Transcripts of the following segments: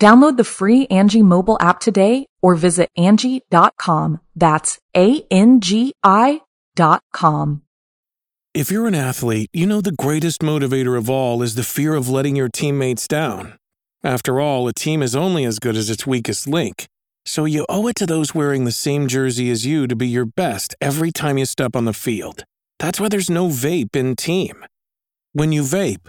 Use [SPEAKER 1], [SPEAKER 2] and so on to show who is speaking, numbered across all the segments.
[SPEAKER 1] Download the free Angi mobile app today or visit Angi.com. That's A-N-G-I dot com.
[SPEAKER 2] If you're an athlete, you know the greatest motivator of all is the fear of letting your teammates down. After all, a team is only as good as its weakest link. So you owe it to those wearing the same jersey as you to be your best every time you step on the field. That's why there's no vape in team. When you vape,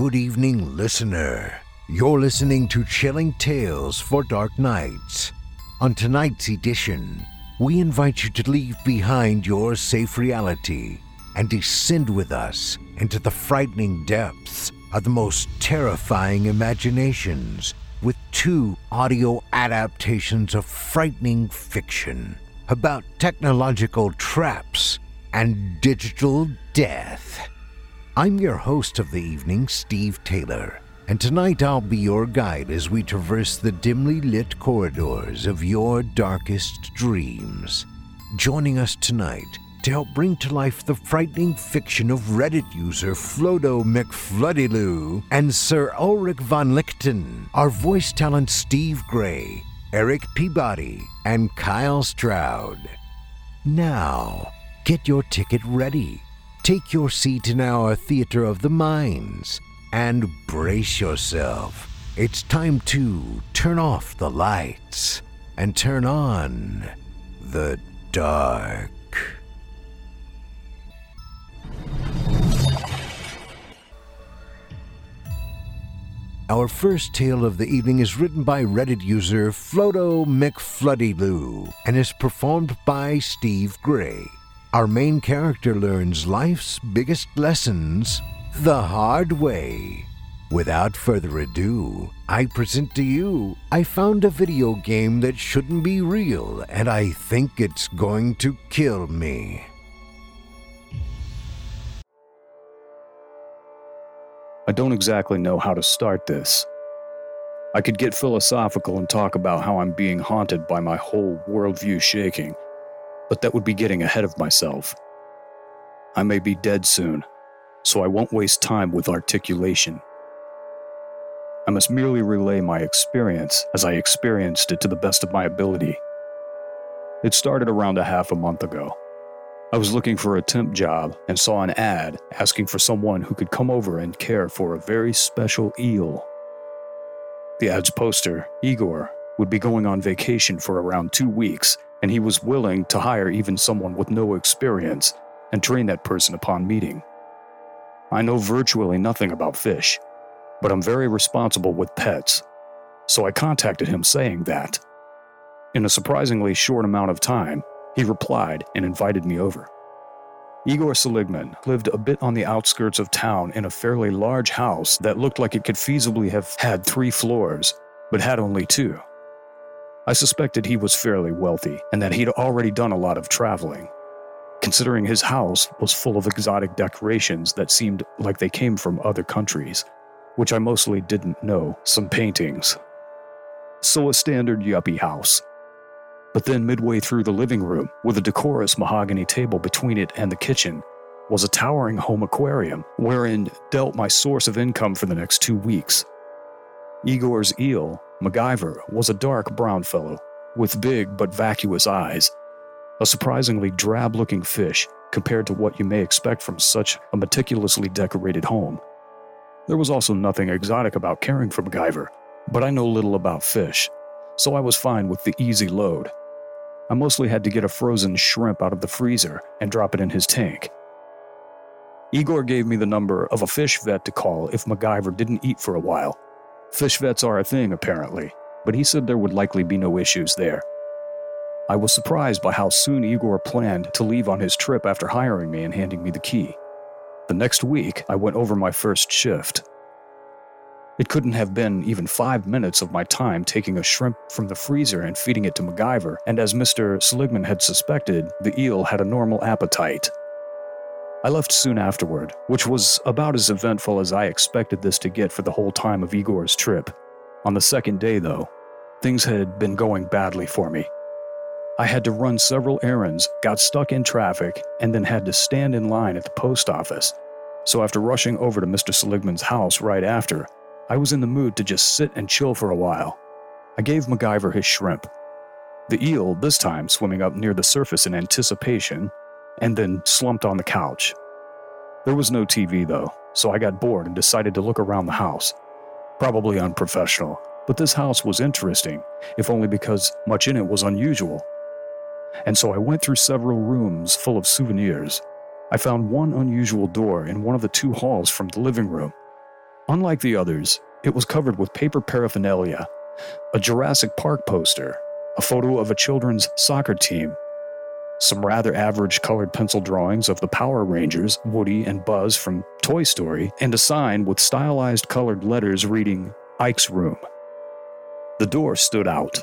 [SPEAKER 3] Good evening, listener. You're listening to Chilling Tales for Dark Nights. On tonight's edition, we invite you to leave behind your safe reality and descend with us into the frightening depths of the most terrifying imaginations with two audio adaptations of frightening fiction about technological traps and digital death. I'm your host of the evening, Steve Taylor, and tonight I'll be your guide as we traverse the dimly lit corridors of your darkest dreams. Joining us tonight to help bring to life the frightening fiction of Reddit user Flodo McFloodyloo and Sir Ulrich von Lichten are voice talent Steve Gray, Eric Peabody, and Kyle Stroud. Now, get your ticket ready Take your seat in our theater of the minds and brace yourself. It's time to turn off the lights and turn on the dark. Our first tale of the evening is written by Reddit user Flodo McFloodyloo and is performed by Steve Gray. Our main character learns life's biggest lessons the hard way. Without further ado, I present to you I found a video game that shouldn't be real, and I think it's going to kill me.
[SPEAKER 4] I don't exactly know how to start this. I could get philosophical and talk about how I'm being haunted by my whole worldview shaking, but that would be getting ahead of myself. I may be dead soon, so I won't waste time with articulation. I must merely relay my experience as I experienced it to the best of my ability. It started around a half a month ago. I was looking for a temp job and saw an ad asking for someone who could come over and care for a very special eel. The ad's poster, Igor, would be going on vacation for around two weeks, and he was willing to hire even someone with no experience and train that person upon meeting. I know virtually nothing about fish, but I'm very responsible with pets, so I contacted him saying that. In a surprisingly short amount of time, he replied and invited me over. Igor Seligman lived a bit on the outskirts of town in a fairly large house that looked like it could feasibly have had three floors, but had only two. I suspected he was fairly wealthy and that he'd already done a lot of traveling, considering his house was full of exotic decorations that seemed like they came from other countries, which I mostly didn't know, some paintings. So a standard yuppie house. But then, midway through the living room, with a decorous mahogany table between it and the kitchen, was a towering home aquarium wherein dealt my source of income for the next two weeks. Igor's eel, MacGyver, was a dark brown fellow with big but vacuous eyes, a surprisingly drab looking fish compared to what you may expect from such a meticulously decorated home. There was also nothing exotic about caring for MacGyver, but I know little about fish, so I was fine with the easy load. I mostly had to get a frozen shrimp out of the freezer and drop it in his tank. Igor gave me the number of a fish vet to call if MacGyver didn't eat for a while. Fish vets are a thing, apparently, but he said there would likely be no issues there. I was surprised by how soon Igor planned to leave on his trip after hiring me and handing me the key. The next week, I went over my first shift. It couldn't have been even five minutes of my time taking a shrimp from the freezer and feeding it to MacGyver, and as Mr. Seligman had suspected, the eel had a normal appetite. I left soon afterward, which was about as eventful as I expected this to get for the whole time of Igor's trip. On the second day, though, things had been going badly for me. I had to run several errands, got stuck in traffic, and then had to stand in line at the post office. So after rushing over to Mr. Seligman's house right after, I was in the mood to just sit and chill for a while. I gave MacGyver his shrimp. The eel, this time swimming up near the surface in anticipation, and then slumped on the couch. There was no TV though, so I got bored and decided to look around the house. Probably unprofessional, but this house was interesting, if only because much in it was unusual. And so I went through several rooms full of souvenirs. I found one unusual door in one of the two halls from the living room. Unlike the others, it was covered with paper paraphernalia, a Jurassic Park poster, a photo of a children's soccer team, some rather average colored pencil drawings of the Power Rangers, Woody and Buzz from Toy Story, and a sign with stylized colored letters reading Ike's Room. The door stood out,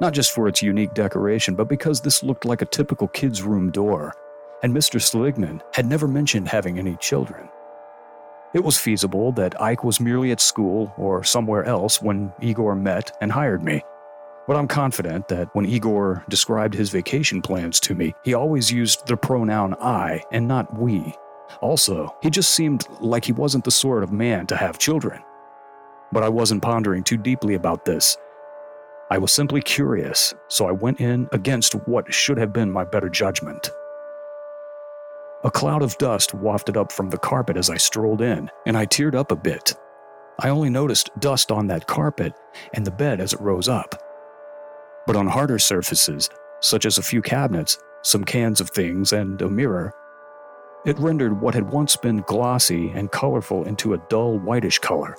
[SPEAKER 4] not just for its unique decoration, but because this looked like a typical kid's room door, and Mr. Seligman had never mentioned having any children. It was feasible that Ike was merely at school or somewhere else when Igor met and hired me. But I'm confident that when Igor described his vacation plans to me, he always used the pronoun I and not we. Also, he just seemed like he wasn't the sort of man to have children. But I wasn't pondering too deeply about this. I was simply curious, so I went in against what should have been my better judgment. A cloud of dust wafted up from the carpet as I strolled in, and I teared up a bit. I only noticed dust on that carpet and the bed as it rose up. But on harder surfaces, such as a few cabinets, some cans of things, and a mirror, it rendered what had once been glossy and colorful into a dull whitish color.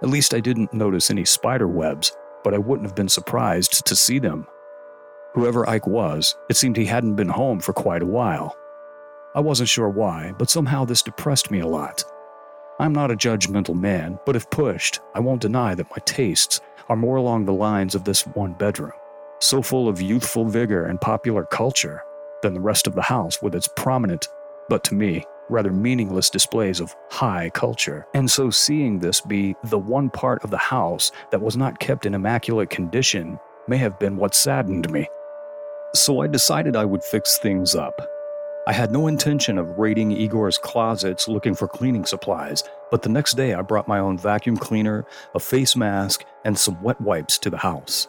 [SPEAKER 4] At least I didn't notice any spider webs, but I wouldn't have been surprised to see them. Whoever Ike was, it seemed he hadn't been home for quite a while. I wasn't sure why, but somehow this depressed me a lot. I'm not a judgmental man, but if pushed, I won't deny that my tastes are more along the lines of this one bedroom, so full of youthful vigor and popular culture, than the rest of the house with its prominent, but to me, rather meaningless displays of high culture. And so, seeing this be the one part of the house that was not kept in immaculate condition may have been what saddened me. So, I decided I would fix things up. I had no intention of raiding Igor's closets looking for cleaning supplies, but the next day I brought my own vacuum cleaner, a face mask, and some wet wipes to the house.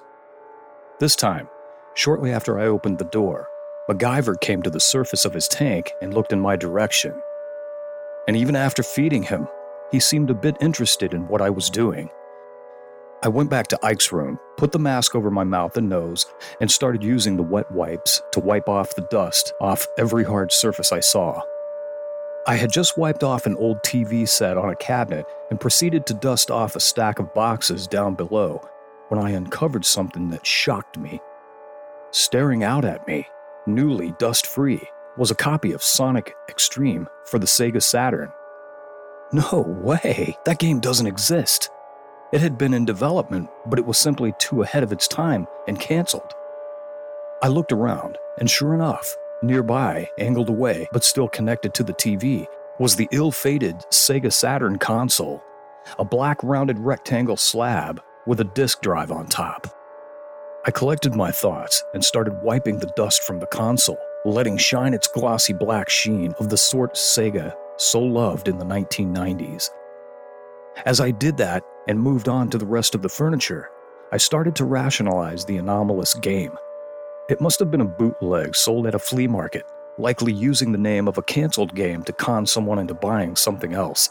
[SPEAKER 4] This time, shortly after I opened the door, MacGyver came to the surface of his tank and looked in my direction. And even after feeding him, he seemed a bit interested in what I was doing. I went back to Ike's room, put the mask over my mouth and nose, and started using the wet wipes to wipe off the dust off every hard surface I saw. I had just wiped off an old TV set on a cabinet and proceeded to dust off a stack of boxes down below when I uncovered something that shocked me. Staring out at me, newly dust free, was a copy of Sonic X-treme for the Sega Saturn. No way, that game doesn't exist. It had been in development, but it was simply too ahead of its time and canceled. I looked around, and sure enough, nearby, angled away but still connected to the TV, was the ill fated Sega Saturn console, a black rounded rectangle slab with a disk drive on top. I collected my thoughts and started wiping the dust from the console, letting shine its glossy black sheen of the sort Sega so loved in the 1990s. As I did that and moved on to the rest of the furniture, I started to rationalize the anomalous game. It must have been a bootleg sold at a flea market, likely using the name of a canceled game to con someone into buying something else.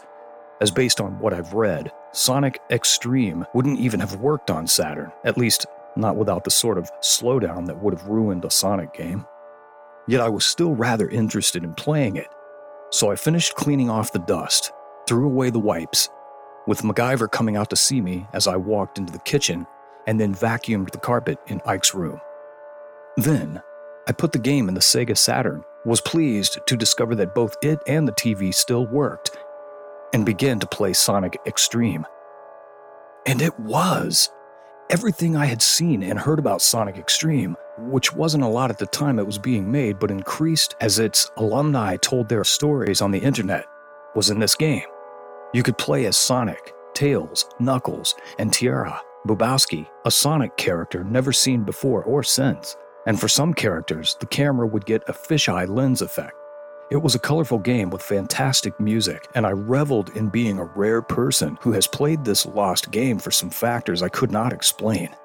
[SPEAKER 4] As based on what I've read, Sonic X-treme wouldn't even have worked on Saturn, at least not without the sort of slowdown that would have ruined a Sonic game. Yet I was still rather interested in playing it, so I finished cleaning off the dust, threw away the wipes, with MacGyver coming out to see me as I walked into the kitchen and then vacuumed the carpet in Ike's room. Then, I put the game in the Sega Saturn, was pleased to discover that both it and the TV still worked, and began to play Sonic X-treme. And it was! Everything I had seen and heard about Sonic X-treme, which wasn't a lot at the time it was being made but increased as its alumni told their stories on the internet, was in this game. You could play as Sonic, Tails, Knuckles, and Tiara Boobowski, a Sonic character never seen before or since. And for some characters, the camera would get a fisheye lens effect. It was a colorful game with fantastic music, and I reveled in being a rare person who has played this lost game for some factors I could not explain.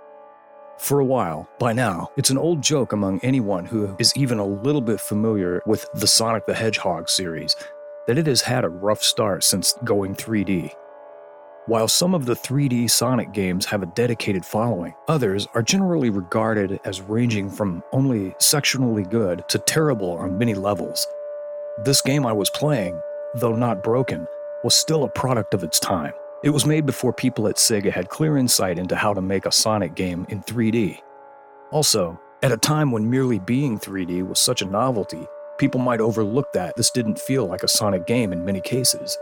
[SPEAKER 4] For a while, by now, it's an old joke among anyone who is even a little bit familiar with the Sonic the Hedgehog series that it has had a rough start since going 3D. While some of the 3D Sonic games have a dedicated following, others are generally regarded as ranging from only sectionally good to terrible on many levels. This game I was playing, though not broken, was still a product of its time. It was made before people at Sega had clear insight into how to make a Sonic game in 3D. Also, at a time when merely being 3D was such a novelty, people might overlook that this didn't feel like a Sonic game in many cases.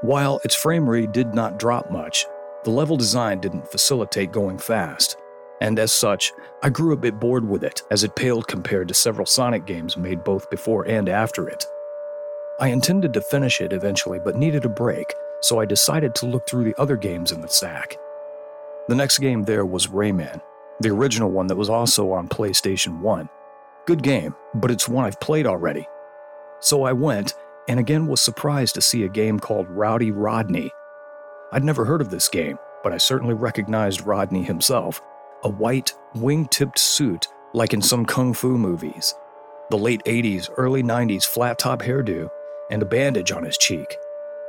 [SPEAKER 4] While its frame rate did not drop much, the level design didn't facilitate going fast, and as such, I grew a bit bored with it as it paled compared to several Sonic games made both before and after it. I intended to finish it eventually, but needed a break, so I decided to look through the other games in the stack. The next game there was Rayman, the original one that was also on PlayStation 1. Good game, but it's one I've played already. So I went, and again was surprised to see a game called Rowdy Rodney. I'd never heard of this game, but I certainly recognized Rodney himself a white, wing tipped suit like in some kung fu movies, the late 80s, early 90s flat top hairdo, and a bandage on his cheek.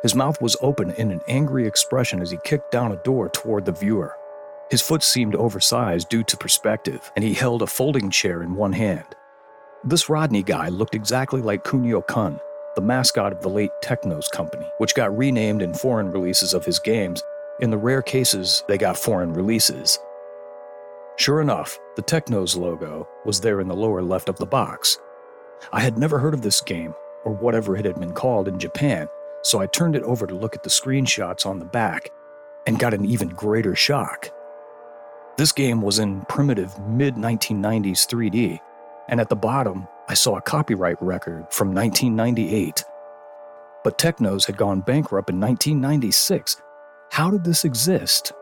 [SPEAKER 4] His mouth was open in an angry expression as he kicked down a door toward the viewer. His foot seemed oversized due to perspective, and he held a folding chair in one hand. This Rodney guy looked exactly like Kunio Kun, the mascot of the late Technos company, which got renamed in foreign releases of his games, in the rare cases they got foreign releases. Sure enough, the Technos logo was there in the lower left of the box. I had never heard of this game or whatever it had been called in Japan, so I turned it over to look at the screenshots on the back and got an even greater shock. This game was in primitive mid 1990s 3D, and at the bottom, I saw a copyright record from 1998. but Technos had gone bankrupt in 1996. How did this exist?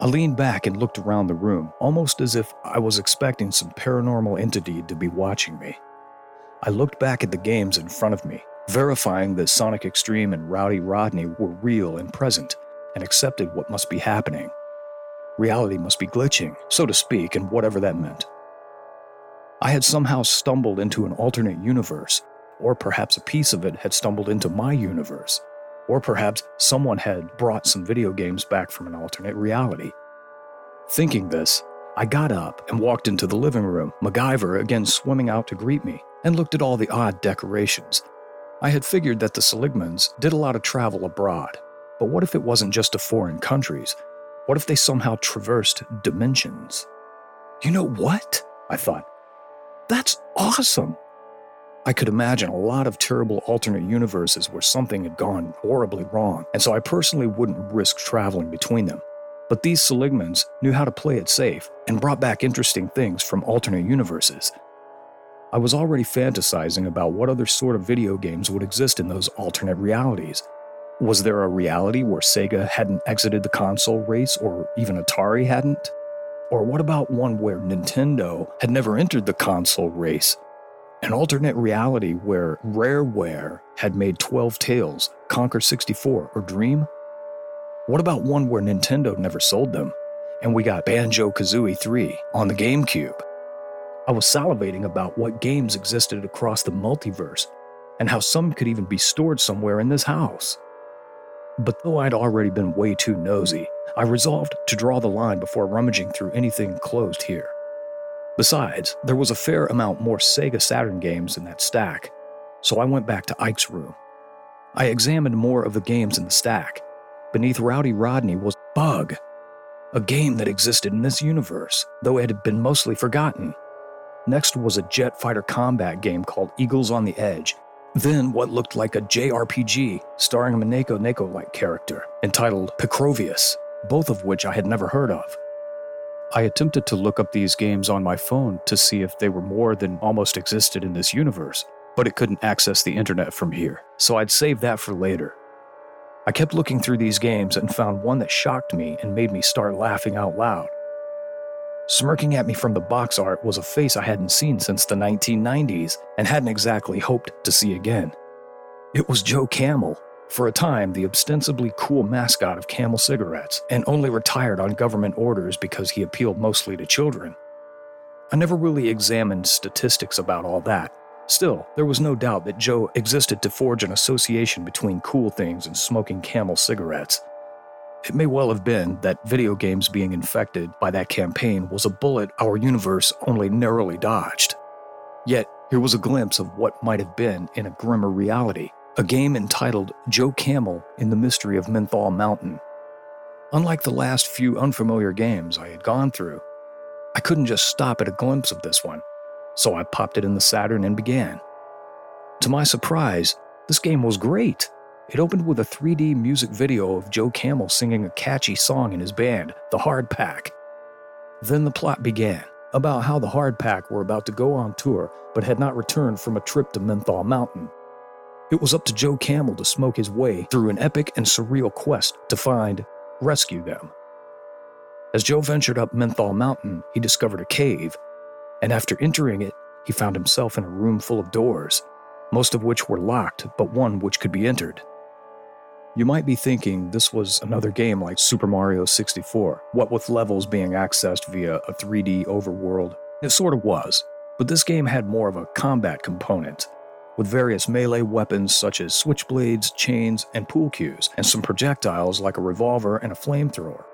[SPEAKER 4] I leaned back and looked around the room, almost as if I was expecting some paranormal entity to be watching me. I looked back at the games in front of me, verifying that Sonic X-treme and Rowdy Rodney were real and present, and accepted what must be happening. Reality must be glitching, so to speak, and whatever that meant. I had somehow stumbled into an alternate universe, or perhaps a piece of it had stumbled into my universe, or perhaps someone had brought some video games back from an alternate reality. Thinking this, I got up and walked into the living room, MacGyver again swimming out to greet me, and looked at all the odd decorations. I had figured that the Seligmans did a lot of travel abroad, but what if it wasn't just to foreign countries? What if they somehow traversed dimensions? You know what? I thought. That's awesome. I could imagine a lot of terrible alternate universes where something had gone horribly wrong, and so I personally wouldn't risk traveling between them. But these Seligmans knew how to play it safe and brought back interesting things from alternate universes. I was already fantasizing about what other sort of video games would exist in those alternate realities. Was there a reality where Sega hadn't exited the console race or even Atari hadn't? Or what about one where Nintendo had never entered the console race an alternate reality where Rareware had made 12 Tales, Conker 64, or Dream? What about one where Nintendo never sold them, and we got Banjo Kazooie 3 on the GameCube? I was salivating about what games existed across the multiverse, and how some could even be stored somewhere in this house. But though I'd already been way too nosy, I resolved to draw the line before rummaging through anything closed here. Besides, there was a fair amount more Sega Saturn games in that stack, so I went back to Ike's room. I examined more of the games in the stack. Beneath Rowdy Rodney was Bug, a game that existed in this universe, though it had been mostly forgotten. Next was a jet fighter combat game called Eagles on the Edge. Then what looked like a JRPG starring a Maneki Neko like character entitled Picrovius, both of which I had never heard of. I attempted to look up these games on my phone to see if they were more than almost existed in this universe, but it couldn't access the internet from here, so I'd save that for later. I kept looking through these games and found one that shocked me and made me start laughing out loud. Smirking at me from the box art was a face I hadn't seen since the 1990s and hadn't exactly hoped to see again. It was Joe Camel, for a time the ostensibly cool mascot of Camel cigarettes, and only retired on government orders because he appealed mostly to children. I never really examined statistics about all that. Still, there was no doubt that Joe existed to forge an association between cool things and smoking Camel cigarettes. It may well have been that video games being infected by that campaign was a bullet our universe only narrowly dodged. Yet, here was a glimpse of what might have been in a grimmer reality a game entitled Joe Camel in the Mystery of Menthol Mountain. Unlike the last few unfamiliar games I had gone through, I couldn't just stop at a glimpse of this one, so I popped it in the Saturn and began. To my surprise, this game was great. It opened with a 3D music video of Joe Camel singing a catchy song in his band, The Hard Pack. Then the plot began about how the Hard Pack were about to go on tour but had not returned from a trip to Menthol Mountain. It was up to Joe Camel to smoke his way through an epic and surreal quest to find, rescue them. As Joe ventured up Menthol Mountain, he discovered a cave, and after entering it, he found himself in a room full of doors, most of which were locked, but one which could be entered. You might be thinking this was another game like Super Mario 64, what with levels being accessed via a 3D overworld. It sort of was, but this game had more of a combat component with various melee weapons such as switchblades, chains, and pool cues, and some projectiles like a revolver and a flamethrower.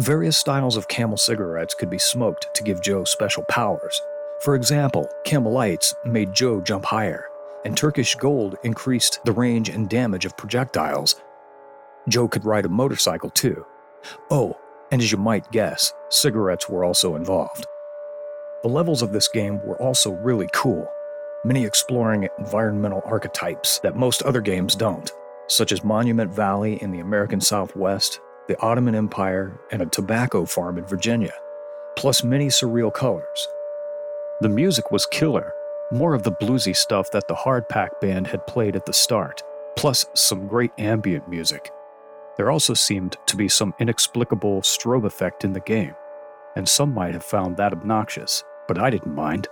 [SPEAKER 4] Various styles of camel cigarettes could be smoked to give Joe special powers. For example, Camel Lights made Joe jump higher, and Turkish Gold increased the range and damage of projectiles. Joe could ride a motorcycle too. Oh, and as you might guess, cigarettes were also involved. The levels of this game were also really cool, many exploring environmental archetypes that most other games don't, such as Monument Valley in the American Southwest, the Ottoman Empire, and a tobacco farm in Virginia, plus many surreal colors. The music was killer, more of the bluesy stuff that the Hardpack band had played at the start, plus some great ambient music. There also seemed to be some inexplicable strobe effect in the game, and some might have found that obnoxious, but I didn't mind.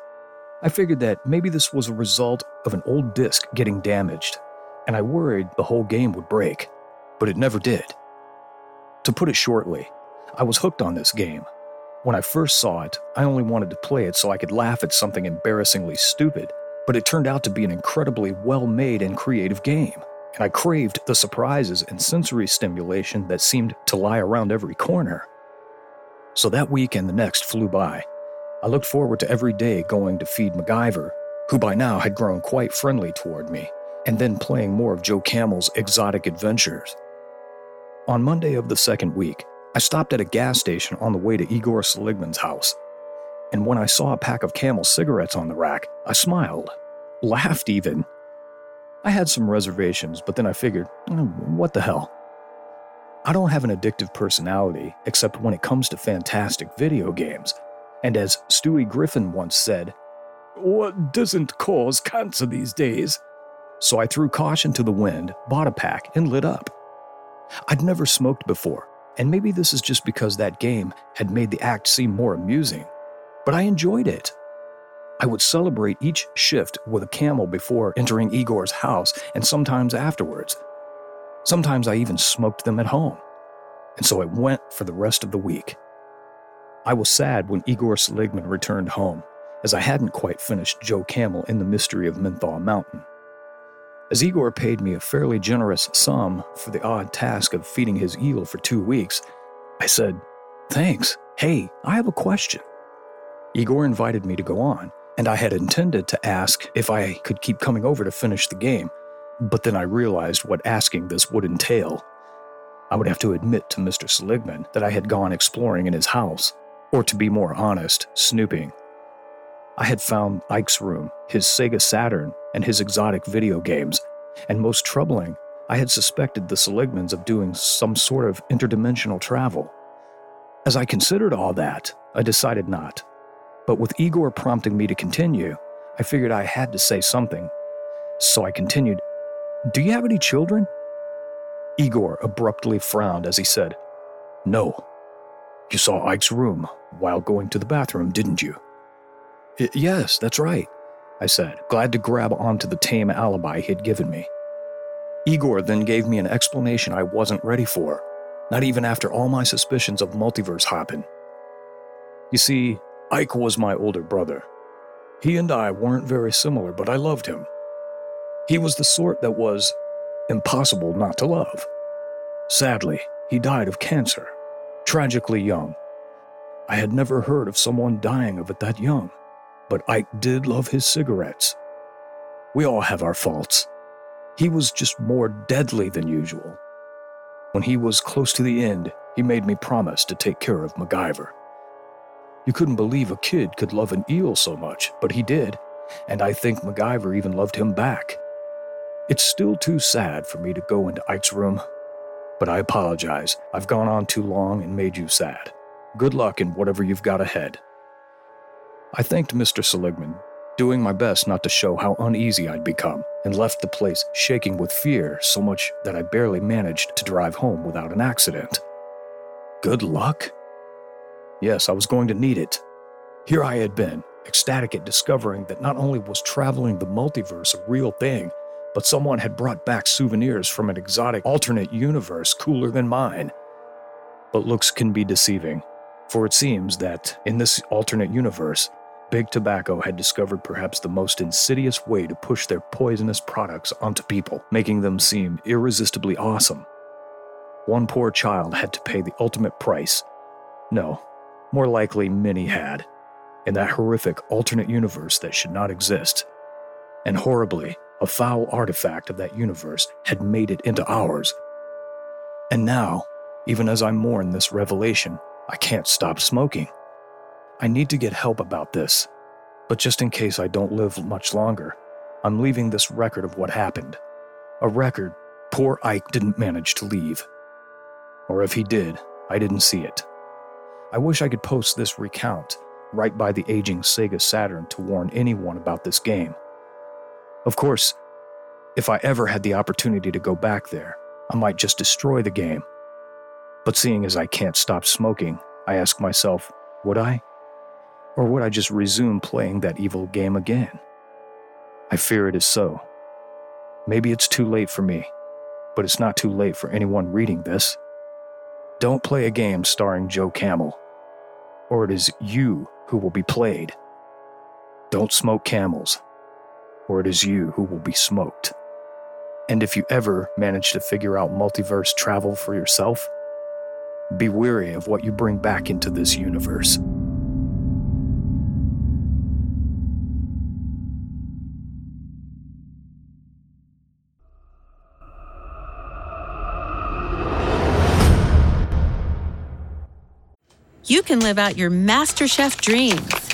[SPEAKER 4] I figured that maybe this was a result of an old disc getting damaged, and I worried the whole game would break, but it never did. To put it shortly, I was hooked on this game. When I first saw it, I only wanted to play it so I could laugh at something embarrassingly stupid, but it turned out to be an incredibly well made and creative game and I craved the surprises and sensory stimulation that seemed to lie around every corner. So that week and the next flew by. I looked forward to every day going to feed MacGyver, who by now had grown quite friendly toward me, and then playing more of Joe Camel's exotic adventures. On Monday of the second week, I stopped at a gas station on the way to Igor Seligman's house. And when I saw a pack of Camel cigarettes on the rack, I smiled, laughed even, I had some reservations, but then I figured, oh, what the hell? I don't have an addictive personality except when it comes to fantastic video games. And as Stewie Griffin once said, what doesn't cause cancer these days? So I threw caution to the wind, bought a pack, and lit up. I'd never smoked before, and maybe this is just because that game had made the act seem more amusing, but I enjoyed it. I would celebrate each shift with a camel before entering Igor's house and sometimes afterwards. Sometimes I even smoked them at home. And so it went for the rest of the week. I was sad when Igor Seligman returned home, as I hadn't quite finished Joe Camel in the Mystery of Menthol Mountain. As Igor paid me a fairly generous sum for the odd task of feeding his eel for two weeks, I said, Thanks. Hey, I have a question. Igor invited me to go on, and I had intended to ask if I could keep coming over to finish the game, but then I realized what asking this would entail. I would have to admit to Mr. Seligman that I had gone exploring in his house, or to be more honest, snooping. I had found Ike's room, his Sega Saturn, and his exotic video games, and most troubling, I had suspected the Seligmans of doing some sort of interdimensional travel. As I considered all that, I decided not. But with Igor prompting me to continue, I figured I had to say something. So I continued, Do you have any children? Igor abruptly frowned as he said, No. You saw Ike's room while going to the bathroom, didn't you? yes, that's right, I said, glad to grab onto the tame alibi he'd given me. Igor then gave me an explanation I wasn't ready for, not even after all my suspicions of multiverse hopping. You see, Ike was my older brother. He and I weren't very similar, but I loved him. He was the sort that was impossible not to love. Sadly, he died of cancer, tragically young. I had never heard of someone dying of it that young, but Ike did love his cigarettes. We all have our faults. He was just more deadly than usual. When he was close to the end, he made me promise to take care of MacGyver. You couldn't believe a kid could love an eel so much, but he did, and I think MacGyver even loved him back. It's still too sad for me to go into Ike's room, but I apologize. I've gone on too long and made you sad. Good luck in whatever you've got ahead. I thanked Mr. Seligman, doing my best not to show how uneasy I'd become, and left the place shaking with fear so much that I barely managed to drive home without an accident. Good luck? Yes, I was going to need it. Here I had been, ecstatic at discovering that not only was traveling the multiverse a real thing, but someone had brought back souvenirs from an exotic alternate universe cooler than mine. But looks can be deceiving, for it seems that in this alternate universe, Big Tobacco had discovered perhaps the most insidious way to push their poisonous products onto people, making them seem irresistibly awesome. One poor child had to pay the ultimate price. No, more likely, many had, in that horrific alternate universe that should not exist. And horribly, a foul artifact of that universe had made it into ours. And now, even as I mourn this revelation, I can't stop smoking. I need to get help about this, but just in case I don't live much longer, I'm leaving this record of what happened. A record poor Ike didn't manage to leave. Or if he did, I didn't see it. I wish I could post this recount right by the aging Sega Saturn to warn anyone about this game. Of course, If I ever had the opportunity to go back there, I might just destroy the game. But seeing as I can't stop smoking, I ask myself, would I? Or would I just resume playing that evil game again? I fear it is so. Maybe it's too late for me, but it's not too late for anyone reading this. Don't play a game starring Joe Camel, or it is you who will be played. Don't smoke camels, or it is you who will be smoked. And if you ever manage to figure out multiverse travel for yourself, be weary of what you bring back into this universe.
[SPEAKER 5] You can live out your MasterChef dreams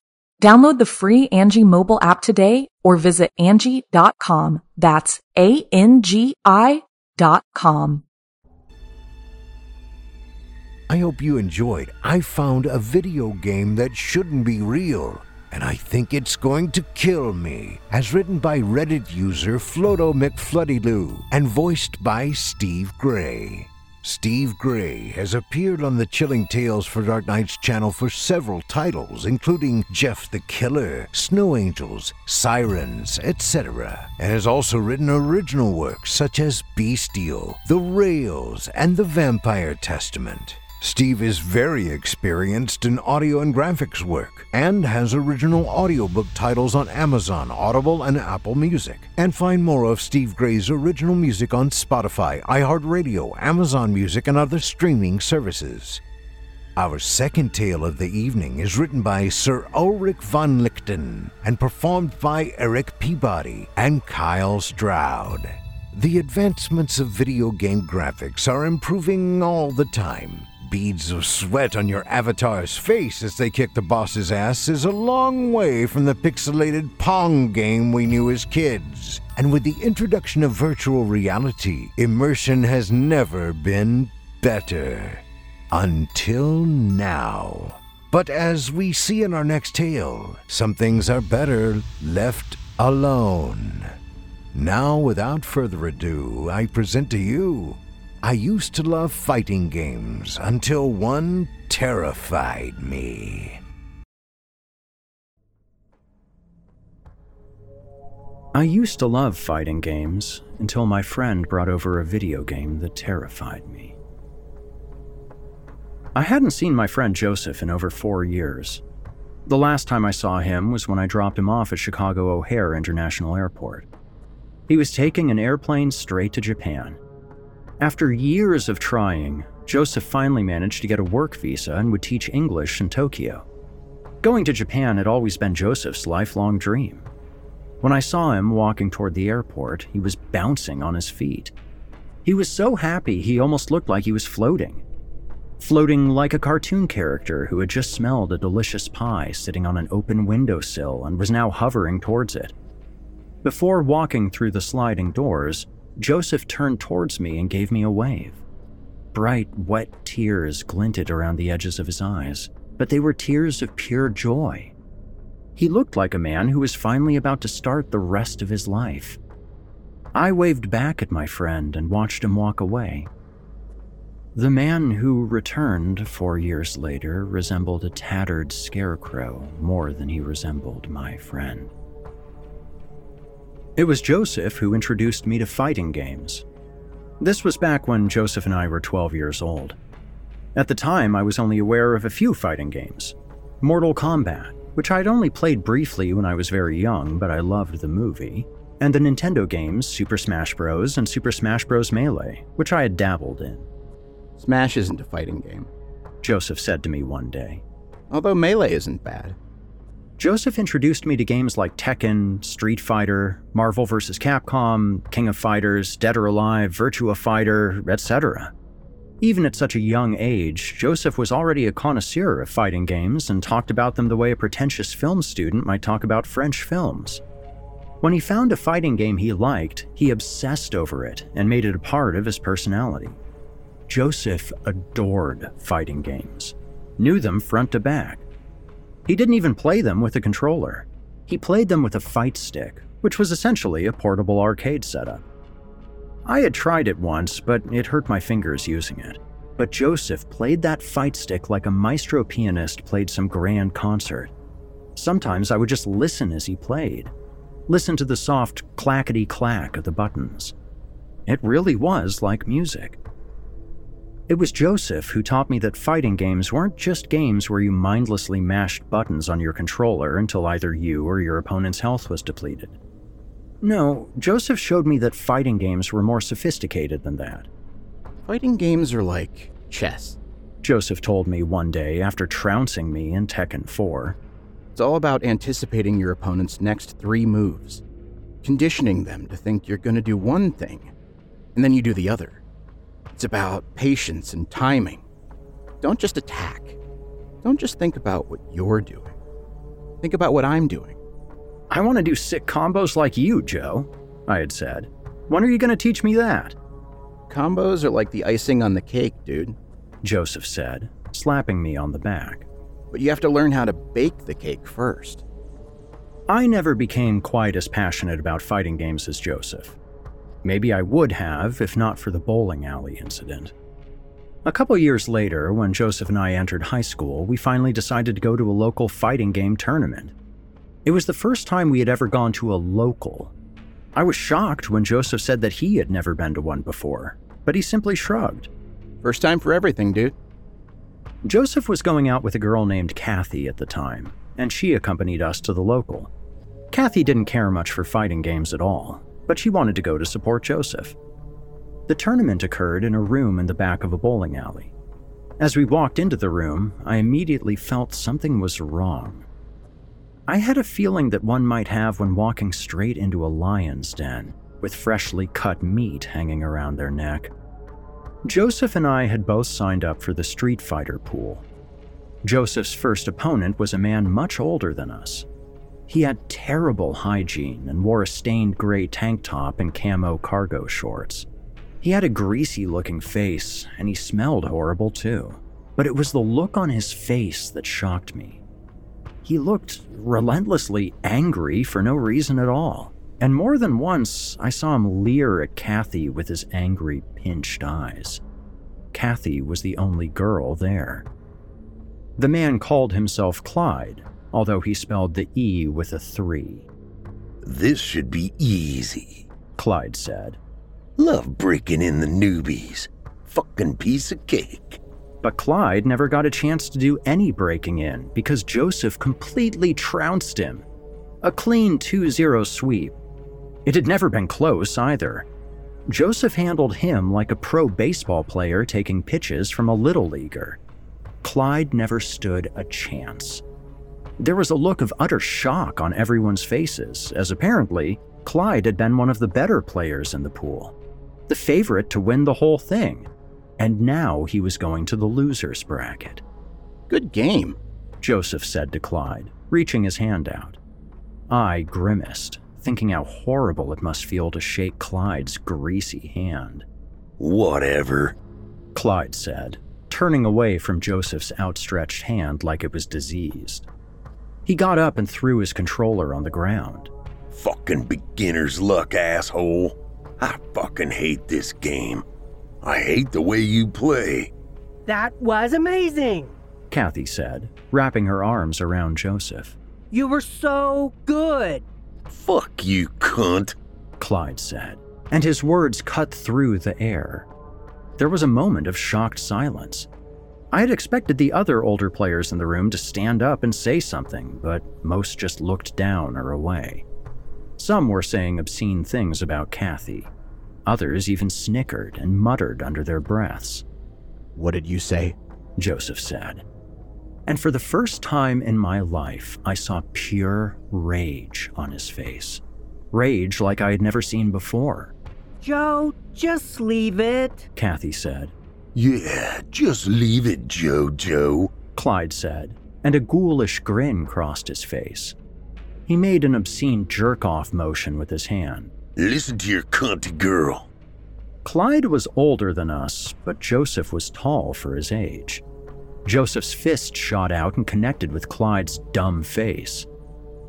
[SPEAKER 1] Download the free Angi mobile app today or visit Angi.com. That's A-N-G-I dot com.
[SPEAKER 3] I hope you enjoyed. I found a video game that shouldn't be real, and I think it's going to kill me. As written by Reddit user Floto McFloodyloo and voiced by Steve Gray. Steve Gray has appeared on the Chilling Tales for Dark Nights channel for several titles, including Jeff the Killer, Snow Angels, Sirens, etc., and has also written original works such as Bestial, The Rails, and The Vampire Testament. Steve is very experienced in audio and graphics work and has original audiobook titles on Amazon, Audible, and Apple Music. And find more of Steve Gray's original music on Spotify, iHeartRadio, Amazon Music, and other streaming services. Our second tale of the evening is written by Sir Ulrich von Lichten and performed by Eric Peabody and Kyle Stroud. The advancements of video game graphics are improving all the time beads of sweat on your avatar's face as they kick the boss's ass is a long way from the pixelated Pong game we knew as kids. And with the introduction of virtual reality, immersion has never been better. Until now. But as we see in our next tale, some things are better left alone. Now, without further ado, I present to you I used to love fighting games until one terrified me.
[SPEAKER 6] I used to love fighting games until my friend brought over a video game that terrified me. I hadn't seen my friend Joseph in over four years. The last time I saw him was when I dropped him off at Chicago O'Hare International Airport. He was taking an airplane straight to Japan after years of trying, Joseph finally managed to get a work visa and would teach English in Tokyo. Going to Japan had always been Joseph's lifelong dream. When I saw him walking toward the airport, he was bouncing on his feet. He was so happy he almost looked like he was floating. Floating like a cartoon character who had just smelled a delicious pie sitting on an open windowsill and was now hovering towards it. Before walking through the sliding doors, Joseph turned towards me and gave me a wave. Bright, wet tears glinted around the edges of his eyes, but they were tears of pure joy. He looked like a man who was finally about to start the rest of his life. I waved back at my friend and watched him walk away. The man who returned four years later resembled a tattered scarecrow more than he resembled my friend. It was Joseph who introduced me to fighting games. This was back when Joseph and I were 12 years old. At the time, I was only aware of a few fighting games Mortal Kombat, which I'd only played briefly when I was very young, but I loved the movie, and the Nintendo games Super Smash Bros. and Super Smash Bros. Melee, which I had dabbled in.
[SPEAKER 7] Smash isn't a fighting game,
[SPEAKER 6] Joseph said to me one day.
[SPEAKER 7] Although Melee isn't bad.
[SPEAKER 6] Joseph introduced me to games like Tekken, Street Fighter, Marvel vs. Capcom, King of Fighters, Dead or Alive, Virtua Fighter, etc. Even at such a young age, Joseph was already a connoisseur of fighting games and talked about them the way a pretentious film student might talk about French films. When he found a fighting game he liked, he obsessed over it and made it a part of his personality. Joseph adored fighting games, knew them front to back. He didn't even play them with a controller. He played them with a fight stick, which was essentially a portable arcade setup. I had tried it once, but it hurt my fingers using it. But Joseph played that fight stick like a maestro pianist played some grand concert. Sometimes I would just listen as he played, listen to the soft clackety clack of the buttons. It really was like music. It was Joseph who taught me that fighting games weren't just games where you mindlessly mashed buttons on your controller until either you or your opponent's health was depleted. No, Joseph showed me that fighting games were more sophisticated than that.
[SPEAKER 7] Fighting games are like chess.
[SPEAKER 6] Joseph told me one day after trouncing me in Tekken 4.
[SPEAKER 7] It's all about anticipating your opponent's next three moves, conditioning them to think you're going to do one thing, and then you do the other. It's about patience and timing. Don't just attack. Don't just think about what you're doing. Think about what I'm doing.
[SPEAKER 6] I want to do sick combos like you, Joe, I had said. When are you going to teach me that?
[SPEAKER 7] Combos are like the icing on the cake, dude,
[SPEAKER 6] Joseph said, slapping me on the back.
[SPEAKER 7] But you have to learn how to bake the cake first.
[SPEAKER 6] I never became quite as passionate about fighting games as Joseph. Maybe I would have if not for the bowling alley incident. A couple years later, when Joseph and I entered high school, we finally decided to go to a local fighting game tournament. It was the first time we had ever gone to a local. I was shocked when Joseph said that he had never been to one before, but he simply shrugged.
[SPEAKER 7] First time for everything, dude.
[SPEAKER 6] Joseph was going out with a girl named Kathy at the time, and she accompanied us to the local. Kathy didn't care much for fighting games at all, but she wanted to go to support Joseph. The tournament occurred in a room in the back of a bowling alley. As we walked into the room, I immediately felt something was wrong. I had a feeling that one might have when walking straight into a lion's den, with freshly cut meat hanging around their neck. Joseph and I had both signed up for the Street Fighter pool. Joseph's first opponent was a man much older than us, he had terrible hygiene and wore a stained gray tank top and camo cargo shorts. He had a greasy looking face, and he smelled horrible too. But it was the look on his face that shocked me. He looked relentlessly angry for no reason at all, and more than once I saw him leer at Kathy with his angry, pinched eyes. Kathy was the only girl there. The man called himself Clyde, although he spelled the E with a 3.
[SPEAKER 8] This should be easy,
[SPEAKER 6] Clyde said.
[SPEAKER 8] Love breaking in the newbies. Fucking piece of cake.
[SPEAKER 6] But Clyde never got a chance to do any breaking in because Joseph completely trounced him. A clean 2 0 sweep. It had never been close either. Joseph handled him like a pro baseball player taking pitches from a little leaguer. Clyde never stood a chance. There was a look of utter shock on everyone's faces, as apparently Clyde had been one of the better players in the pool, the favorite to win the whole thing, and now he was going to the loser's bracket.
[SPEAKER 7] Good game,
[SPEAKER 6] Joseph said to Clyde, reaching his hand out. I grimaced, thinking how horrible it must feel to shake Clyde's greasy hand.
[SPEAKER 8] Whatever,
[SPEAKER 6] Clyde said, turning away from Joseph's outstretched hand like it was diseased. He got up and threw his controller on the ground.
[SPEAKER 8] Fucking beginner's luck, asshole. I fucking hate this game. I hate the way you play.
[SPEAKER 9] That was amazing,
[SPEAKER 6] Kathy said, wrapping her arms around Joseph.
[SPEAKER 9] You were so good.
[SPEAKER 8] Fuck you, cunt,
[SPEAKER 6] Clyde said, and his words cut through the air. There was a moment of shocked silence. I had expected the other older players in the room to stand up and say something, but most just looked down or away. Some were saying obscene things about Kathy. Others even snickered and muttered under their breaths.
[SPEAKER 7] What did you say?
[SPEAKER 6] Joseph said. And for the first time in my life, I saw pure rage on his face. Rage like I had never seen before.
[SPEAKER 9] Joe, just leave it,
[SPEAKER 6] Kathy said.
[SPEAKER 8] Yeah, just leave it, Jojo,
[SPEAKER 6] Clyde said, and a ghoulish grin crossed his face. He made an obscene jerk off motion with his hand.
[SPEAKER 8] Listen to your cunty girl.
[SPEAKER 6] Clyde was older than us, but Joseph was tall for his age. Joseph's fist shot out and connected with Clyde's dumb face.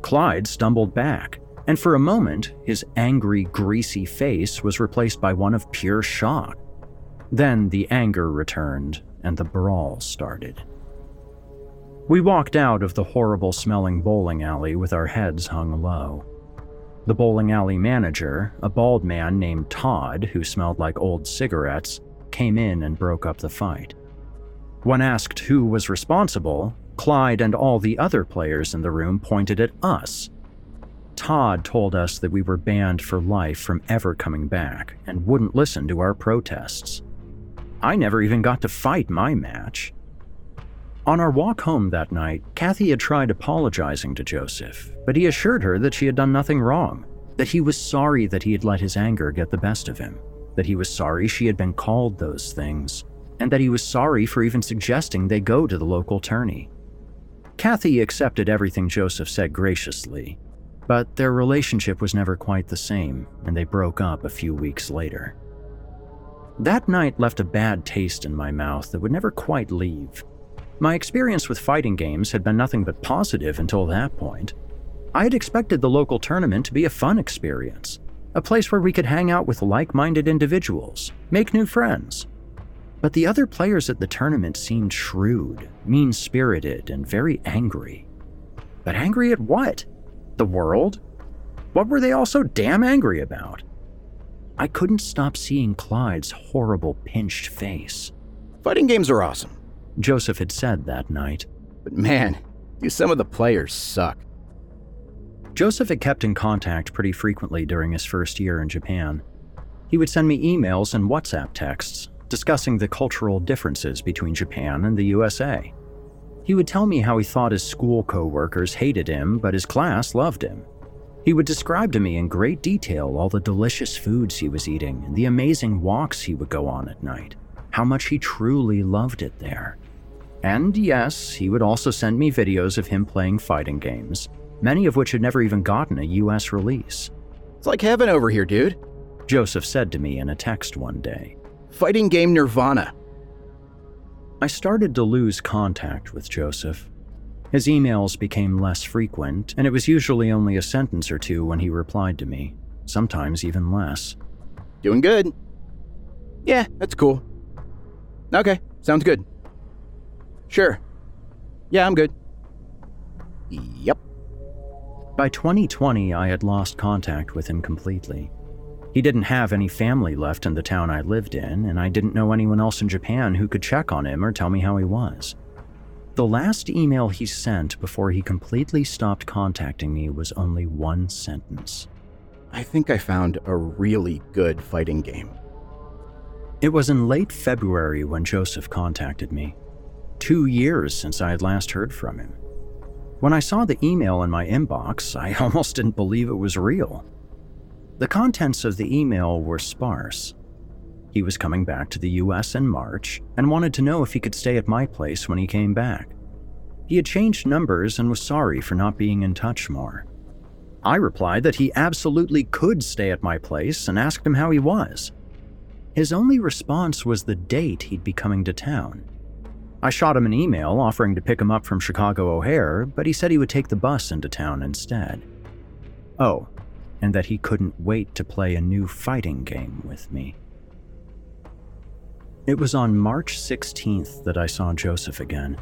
[SPEAKER 6] Clyde stumbled back, and for a moment, his angry, greasy face was replaced by one of pure shock. Then the anger returned, and the brawl started. We walked out of the horrible smelling bowling alley with our heads hung low. The bowling alley manager, a bald man named Todd who smelled like old cigarettes, came in and broke up the fight. When asked who was responsible, Clyde and all the other players in the room pointed at us. Todd told us that we were banned for life from ever coming back and wouldn't listen to our protests. I never even got to fight my match. On our walk home that night, Kathy had tried apologizing to Joseph, but he assured her that she had done nothing wrong, that he was sorry that he had let his anger get the best of him, that he was sorry she had been called those things, and that he was sorry for even suggesting they go to the local tourney. Kathy accepted everything Joseph said graciously, but their relationship was never quite the same, and they broke up a few weeks later. That night left a bad taste in my mouth that would never quite leave. My experience with fighting games had been nothing but positive until that point. I had expected the local tournament to be a fun experience, a place where we could hang out with like minded individuals, make new friends. But the other players at the tournament seemed shrewd, mean spirited, and very angry. But angry at what? The world? What were they all so damn angry about? I couldn't stop seeing Clyde's horrible pinched face.
[SPEAKER 7] Fighting games are awesome,
[SPEAKER 6] Joseph had said that night.
[SPEAKER 7] but man, do some of the players suck.
[SPEAKER 6] Joseph had kept in contact pretty frequently during his first year in Japan. He would send me emails and WhatsApp texts discussing the cultural differences between Japan and the USA. He would tell me how he thought his school coworkers hated him, but his class loved him. He would describe to me in great detail all the delicious foods he was eating and the amazing walks he would go on at night, how much he truly loved it there. And yes, he would also send me videos of him playing fighting games, many of which had never even gotten a US release.
[SPEAKER 7] It's like heaven over here, dude.
[SPEAKER 6] Joseph said to me in a text one day.
[SPEAKER 7] Fighting game nirvana.
[SPEAKER 6] I started to lose contact with Joseph. His emails became less frequent, and it was usually only a sentence or two when he replied to me, sometimes even less.
[SPEAKER 7] Doing good. Yeah, that's cool. Okay, sounds good. Sure. Yeah, I'm good. Yep.
[SPEAKER 6] By 2020, I had lost contact with him completely. He didn't have any family left in the town I lived in, and I didn't know anyone else in Japan who could check on him or tell me how he was. The last email he sent before he completely stopped contacting me was only one sentence.
[SPEAKER 7] I think I found a really good fighting game.
[SPEAKER 6] It was in late February when Joseph contacted me. Two years since I had last heard from him. When I saw the email in my inbox, I almost didn't believe it was real. The contents of the email were sparse. He was coming back to the US in March and wanted to know if he could stay at my place when he came back. He had changed numbers and was sorry for not being in touch more. I replied that he absolutely could stay at my place and asked him how he was. His only response was the date he'd be coming to town. I shot him an email offering to pick him up from Chicago O'Hare, but he said he would take the bus into town instead. Oh, and that he couldn't wait to play a new fighting game with me. It was on March 16th that I saw Joseph again.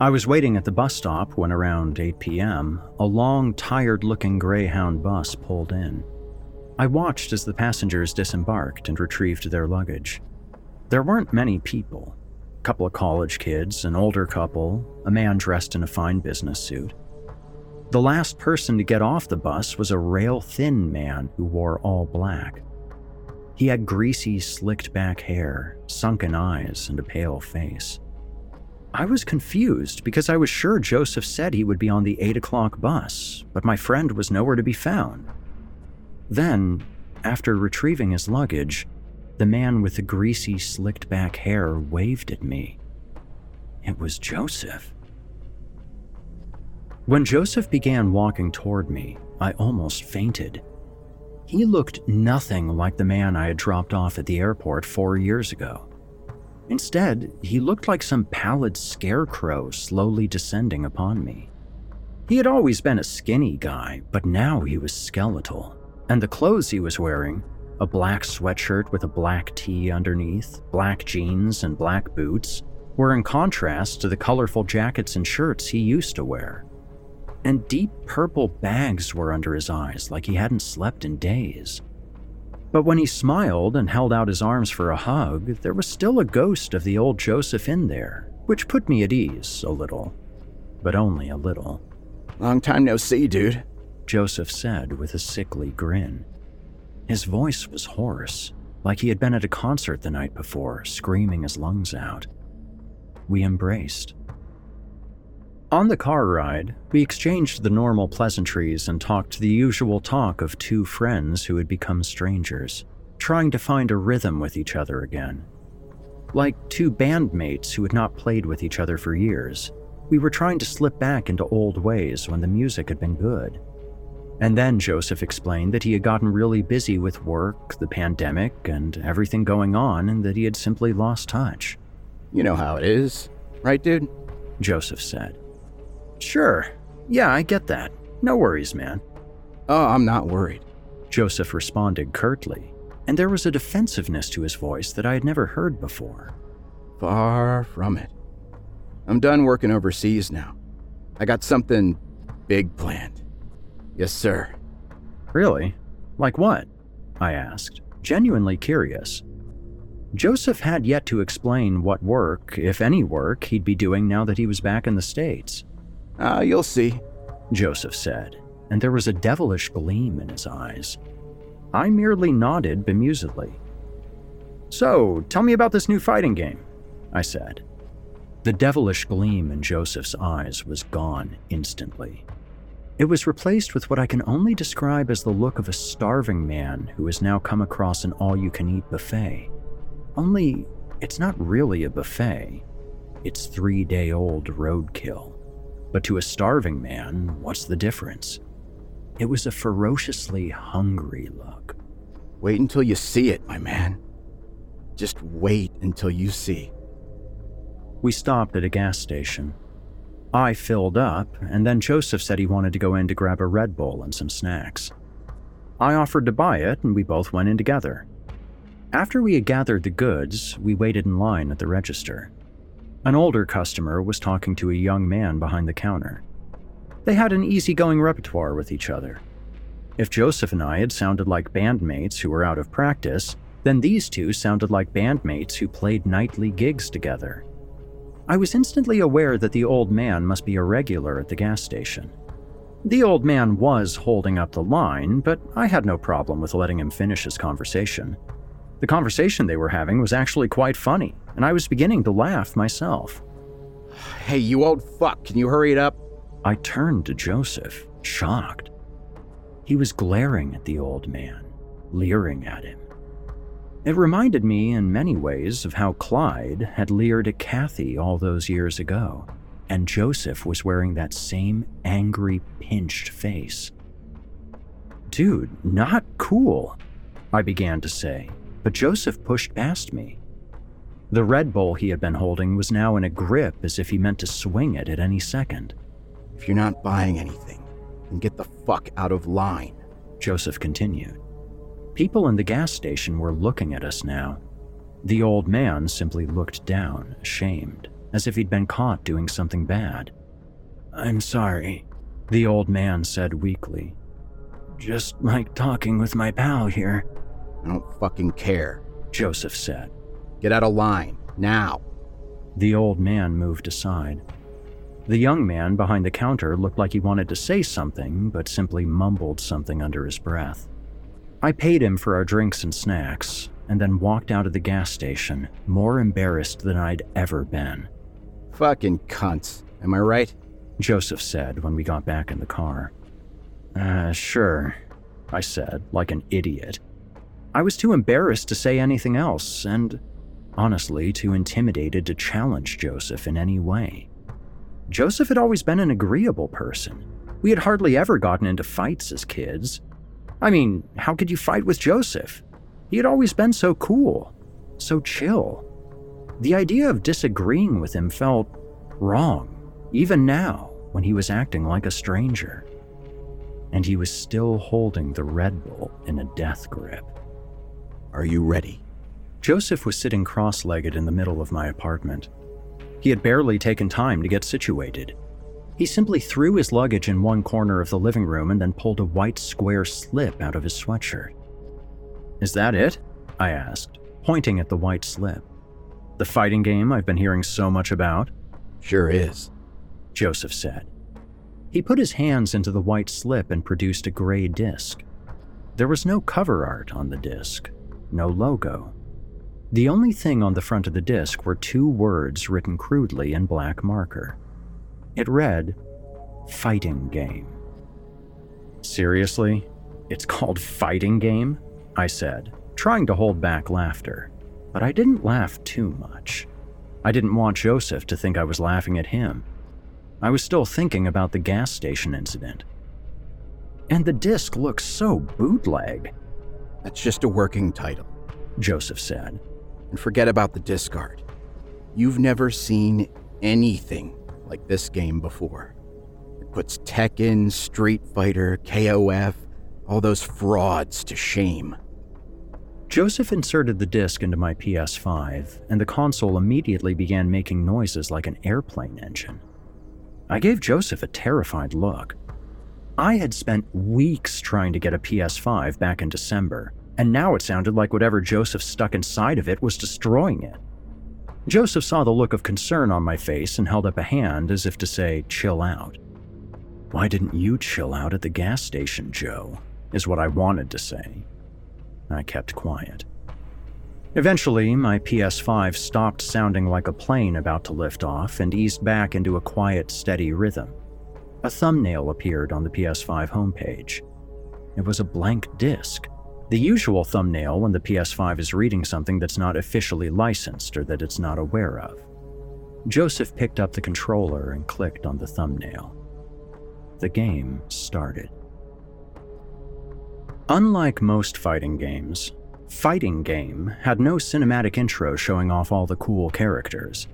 [SPEAKER 6] I was waiting at the bus stop when, around 8 p.m., a long, tired looking Greyhound bus pulled in. I watched as the passengers disembarked and retrieved their luggage. There weren't many people a couple of college kids, an older couple, a man dressed in a fine business suit. The last person to get off the bus was a rail thin man who wore all black. He had greasy, slicked back hair, sunken eyes, and a pale face. I was confused because I was sure Joseph said he would be on the 8 o'clock bus, but my friend was nowhere to be found. Then, after retrieving his luggage, the man with the greasy, slicked back hair waved at me. It was Joseph. When Joseph began walking toward me, I almost fainted. He looked nothing like the man I had dropped off at the airport four years ago. Instead, he looked like some pallid scarecrow slowly descending upon me. He had always been a skinny guy, but now he was skeletal, and the clothes he was wearing a black sweatshirt with a black tee underneath, black jeans, and black boots were in contrast to the colorful jackets and shirts he used to wear. And deep purple bags were under his eyes like he hadn't slept in days. But when he smiled and held out his arms for a hug, there was still a ghost of the old Joseph in there, which put me at ease a little. But only a little.
[SPEAKER 7] Long time no see, dude,
[SPEAKER 6] Joseph said with a sickly grin. His voice was hoarse, like he had been at a concert the night before, screaming his lungs out. We embraced. On the car ride, we exchanged the normal pleasantries and talked the usual talk of two friends who had become strangers, trying to find a rhythm with each other again. Like two bandmates who had not played with each other for years, we were trying to slip back into old ways when the music had been good. And then Joseph explained that he had gotten really busy with work, the pandemic, and everything going on, and that he had simply lost touch.
[SPEAKER 7] You know how it is, right, dude?
[SPEAKER 6] Joseph said. Sure. Yeah, I get that. No worries, man.
[SPEAKER 7] Oh, I'm not worried.
[SPEAKER 6] Joseph responded curtly, and there was a defensiveness to his voice that I had never heard before.
[SPEAKER 7] Far from it. I'm done working overseas now. I got something big planned. Yes, sir.
[SPEAKER 6] Really? Like what? I asked, genuinely curious. Joseph had yet to explain what work, if any work, he'd be doing now that he was back in the States.
[SPEAKER 7] Ah, uh, you'll see,
[SPEAKER 6] Joseph said, and there was a devilish gleam in his eyes. I merely nodded bemusedly. So, tell me about this new fighting game, I said. The devilish gleam in Joseph's eyes was gone instantly. It was replaced with what I can only describe as the look of a starving man who has now come across an all you can eat buffet. Only, it's not really a buffet, it's three day old roadkill. But to a starving man, what's the difference? It was a ferociously hungry look.
[SPEAKER 7] Wait until you see it, my man. Just wait until you see.
[SPEAKER 6] We stopped at a gas station. I filled up, and then Joseph said he wanted to go in to grab a Red Bull and some snacks. I offered to buy it, and we both went in together. After we had gathered the goods, we waited in line at the register. An older customer was talking to a young man behind the counter. They had an easygoing repertoire with each other. If Joseph and I had sounded like bandmates who were out of practice, then these two sounded like bandmates who played nightly gigs together. I was instantly aware that the old man must be a regular at the gas station. The old man was holding up the line, but I had no problem with letting him finish his conversation. The conversation they were having was actually quite funny, and I was beginning to laugh myself.
[SPEAKER 7] Hey, you old fuck, can you hurry it up?
[SPEAKER 6] I turned to Joseph, shocked. He was glaring at the old man, leering at him. It reminded me in many ways of how Clyde had leered at Kathy all those years ago, and Joseph was wearing that same angry, pinched face. Dude, not cool, I began to say, but Joseph pushed past me. The Red Bull he had been holding was now in a grip as if he meant to swing it at any second.
[SPEAKER 7] If you're not buying anything, then get the fuck out of line,
[SPEAKER 6] Joseph continued. People in the gas station were looking at us now. The old man simply looked down, ashamed, as if he'd been caught doing something bad. I'm sorry, the old man said weakly. Just like talking with my pal here.
[SPEAKER 7] I don't fucking care,
[SPEAKER 6] Joseph said.
[SPEAKER 7] Get out of line, now.
[SPEAKER 6] The old man moved aside. The young man behind the counter looked like he wanted to say something, but simply mumbled something under his breath. I paid him for our drinks and snacks, and then walked out of the gas station, more embarrassed than I'd ever been.
[SPEAKER 7] Fucking cunts, am I right?
[SPEAKER 6] Joseph said when we got back in the car. Uh, sure, I said, like an idiot. I was too embarrassed to say anything else, and honestly, too intimidated to challenge Joseph in any way. Joseph had always been an agreeable person. We had hardly ever gotten into fights as kids. I mean, how could you fight with Joseph? He had always been so cool, so chill. The idea of disagreeing with him felt wrong, even now when he was acting like a stranger. And he was still holding the Red Bull in a death grip.
[SPEAKER 7] Are you ready?
[SPEAKER 6] Joseph was sitting cross legged in the middle of my apartment. He had barely taken time to get situated. He simply threw his luggage in one corner of the living room and then pulled a white square slip out of his sweatshirt. Is that it? I asked, pointing at the white slip. The fighting game I've been hearing so much about?
[SPEAKER 7] Sure is,
[SPEAKER 6] Joseph said. He put his hands into the white slip and produced a gray disc. There was no cover art on the disc, no logo. The only thing on the front of the disc were two words written crudely in black marker. It read, Fighting Game. Seriously? It's called Fighting Game? I said, trying to hold back laughter. But I didn't laugh too much. I didn't want Joseph to think I was laughing at him. I was still thinking about the gas station incident. And the disc looks so bootleg.
[SPEAKER 7] That's just a working title,
[SPEAKER 6] Joseph said.
[SPEAKER 7] And forget about the discard. You've never seen anything like this game before. It puts Tekken, Street Fighter, KOF, all those frauds to shame.
[SPEAKER 6] Joseph inserted the disc into my PS5, and the console immediately began making noises like an airplane engine. I gave Joseph a terrified look. I had spent weeks trying to get a PS5 back in December, and now it sounded like whatever Joseph stuck inside of it was destroying it. Joseph saw the look of concern on my face and held up a hand as if to say, chill out. Why didn't you chill out at the gas station, Joe? is what I wanted to say. I kept quiet. Eventually, my PS5 stopped sounding like a plane about to lift off and eased back into a quiet, steady rhythm. A thumbnail appeared on the PS5 homepage. It was a blank disc, the usual thumbnail when the PS5 is reading something that's not officially licensed or that it's not aware of. Joseph picked up the controller and clicked on the thumbnail. The game started. Unlike most fighting games, Fighting Game had no cinematic intro showing off all the cool characters.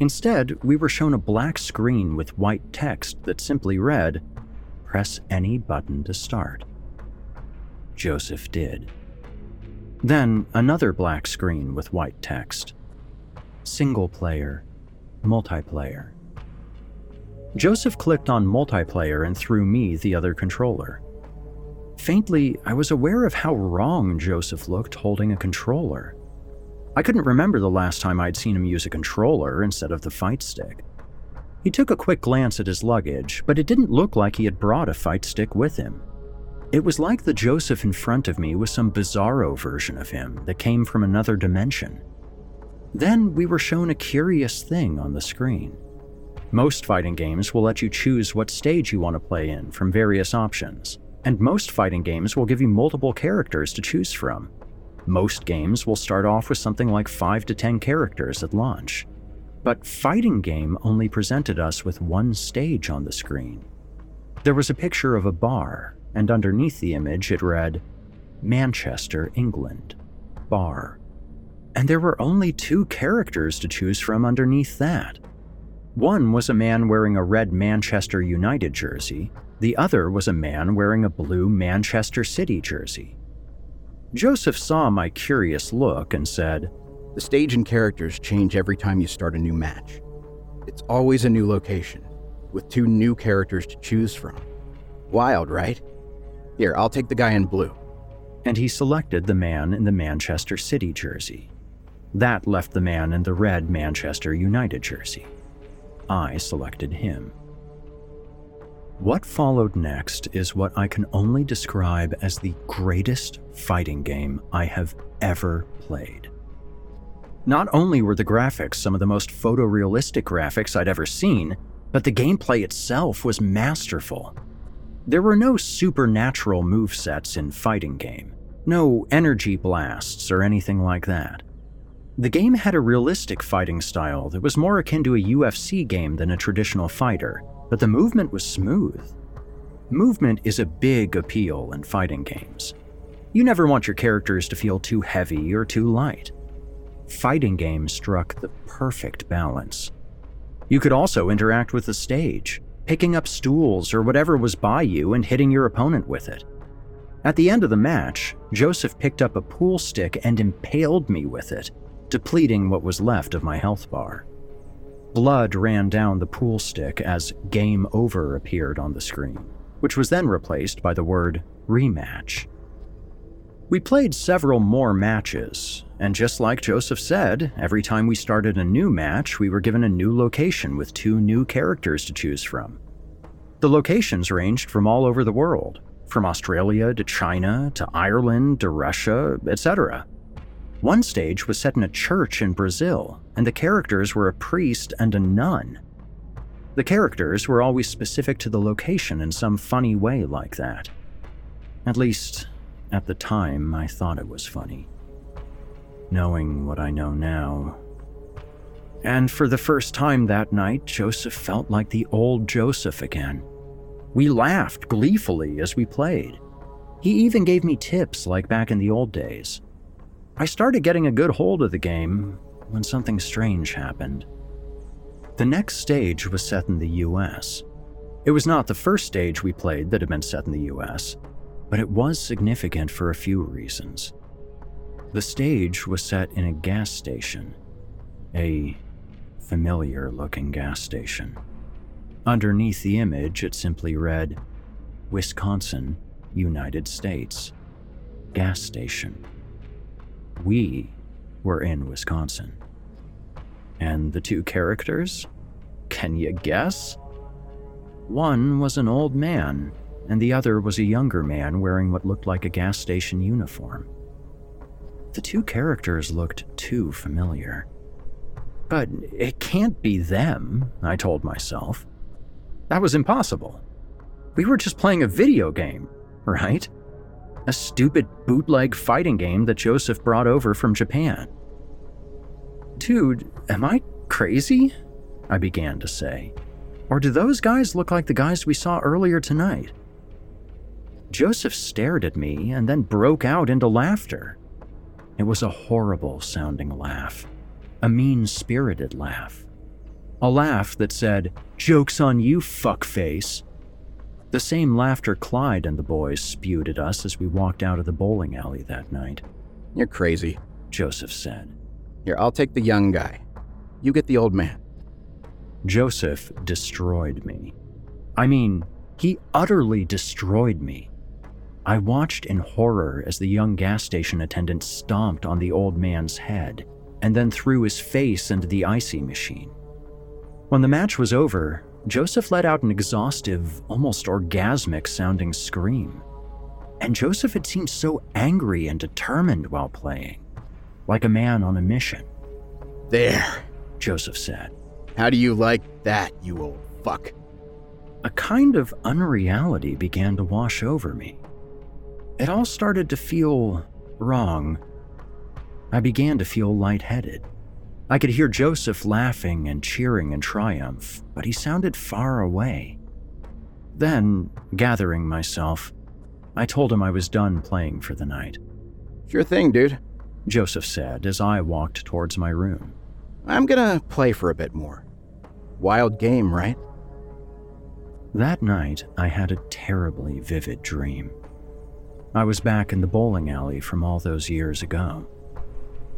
[SPEAKER 6] Instead, we were shown a black screen with white text that simply read, Press any button to start. Joseph did. Then another black screen with white text Single player, multiplayer. Joseph clicked on multiplayer and threw me the other controller. Faintly, I was aware of how wrong Joseph looked holding a controller. I couldn't remember the last time I'd seen him use a controller instead of the fight stick. He took a quick glance at his luggage, but it didn't look like he had brought a fight stick with him. It was like the Joseph in front of me was some bizarro version of him that came from another dimension. Then we were shown a curious thing on the screen. Most fighting games will let you choose what stage you want to play in from various options and most fighting games will give you multiple characters to choose from. Most games will start off with something like 5 to 10 characters at launch. But Fighting Game only presented us with one stage on the screen. There was a picture of a bar, and underneath the image it read, Manchester, England, bar. and there were only two characters to choose from underneath that. One was a man wearing a red Manchester United jersey, the other was a man wearing a blue Manchester City jersey. Joseph saw my curious look and said,
[SPEAKER 7] The stage and characters change every time you start a new match. It's always a new location, with two new characters to choose from. Wild, right? Here, I'll take the guy in blue.
[SPEAKER 6] And he selected the man in the Manchester City jersey. That left the man in the red Manchester United jersey. I selected him. What followed next is what I can only describe as the greatest fighting game I have ever played. Not only were the graphics some of the most photorealistic graphics I'd ever seen, but the gameplay itself was masterful. There were no supernatural movesets in fighting game, no energy blasts or anything like that. The game had a realistic fighting style that was more akin to a UFC game than a traditional fighter, but the movement was smooth. Movement is a big appeal in fighting games. You never want your characters to feel too heavy or too light. Fighting games struck the perfect balance. You could also interact with the stage, picking up stools or whatever was by you and hitting your opponent with it. At the end of the match, Joseph picked up a pool stick and impaled me with it, depleting what was left of my health bar. Blood ran down the pool stick as Game Over appeared on the screen, which was then replaced by the word Rematch. We played several more matches, and just like Joseph said, every time we started a new match, we were given a new location with two new characters to choose from. The locations ranged from all over the world, from Australia to China to Ireland to Russia, etc. One stage was set in a church in Brazil, and the characters were a priest and a nun. The characters were always specific to the location in some funny way like that. At least, at the time, I thought it was funny. Knowing what I know now. And for the first time that night, Joseph felt like the old Joseph again. We laughed gleefully as we played. He even gave me tips like back in the old days. I started getting a good hold of the game when something strange happened. The next stage was set in the US. It was not the first stage we played that had been set in the US, but it was significant for a few reasons. The stage was set in a gas station, a familiar looking gas station. Underneath the image, it simply read Wisconsin, United States, gas station. We were in Wisconsin. And the two characters? Can you guess? One was an old man and the other was a younger man wearing what looked like a gas station uniform. The two characters looked too familiar. But it can't be them, I told myself. That was impossible. We were just playing a video game, right? A stupid bootleg fighting game that Joseph brought over from Japan. Dude, am I crazy? I began to say. Or do those guys look like the guys we saw earlier tonight? Joseph stared at me and then broke out into laughter. It was a horrible sounding laugh, a mean spirited laugh. A laugh that said, Joke's on you, fuckface. The same laughter Clyde and the boys spewed at us as we walked out of the bowling alley that night.
[SPEAKER 7] You're crazy,
[SPEAKER 6] Joseph said.
[SPEAKER 7] Here, I'll take the young guy. You get the old man.
[SPEAKER 6] Joseph destroyed me. I mean, he utterly destroyed me. I watched in horror as the young gas station attendant stomped on the old man's head and then threw his face into the ICEE machine. When the match was over, Joseph let out an exhaustive, almost orgasmic sounding scream. And Joseph had seemed so angry and determined while playing, like a man on a mission.
[SPEAKER 7] There,
[SPEAKER 6] Joseph said.
[SPEAKER 7] How do you like that, you old fuck?
[SPEAKER 6] A kind of unreality began to wash over me. It all started to feel wrong. I began to feel lightheaded. I could hear Joseph laughing and cheering in triumph, but he sounded far away. Then, gathering myself, I told him I was done playing for the night.
[SPEAKER 7] Sure thing, dude.
[SPEAKER 6] Joseph said as I walked towards my room.
[SPEAKER 7] I'm gonna play for a bit more. Wild game, right?
[SPEAKER 6] That night, I had a terribly vivid dream. I was back in the bowling alley from all those years ago.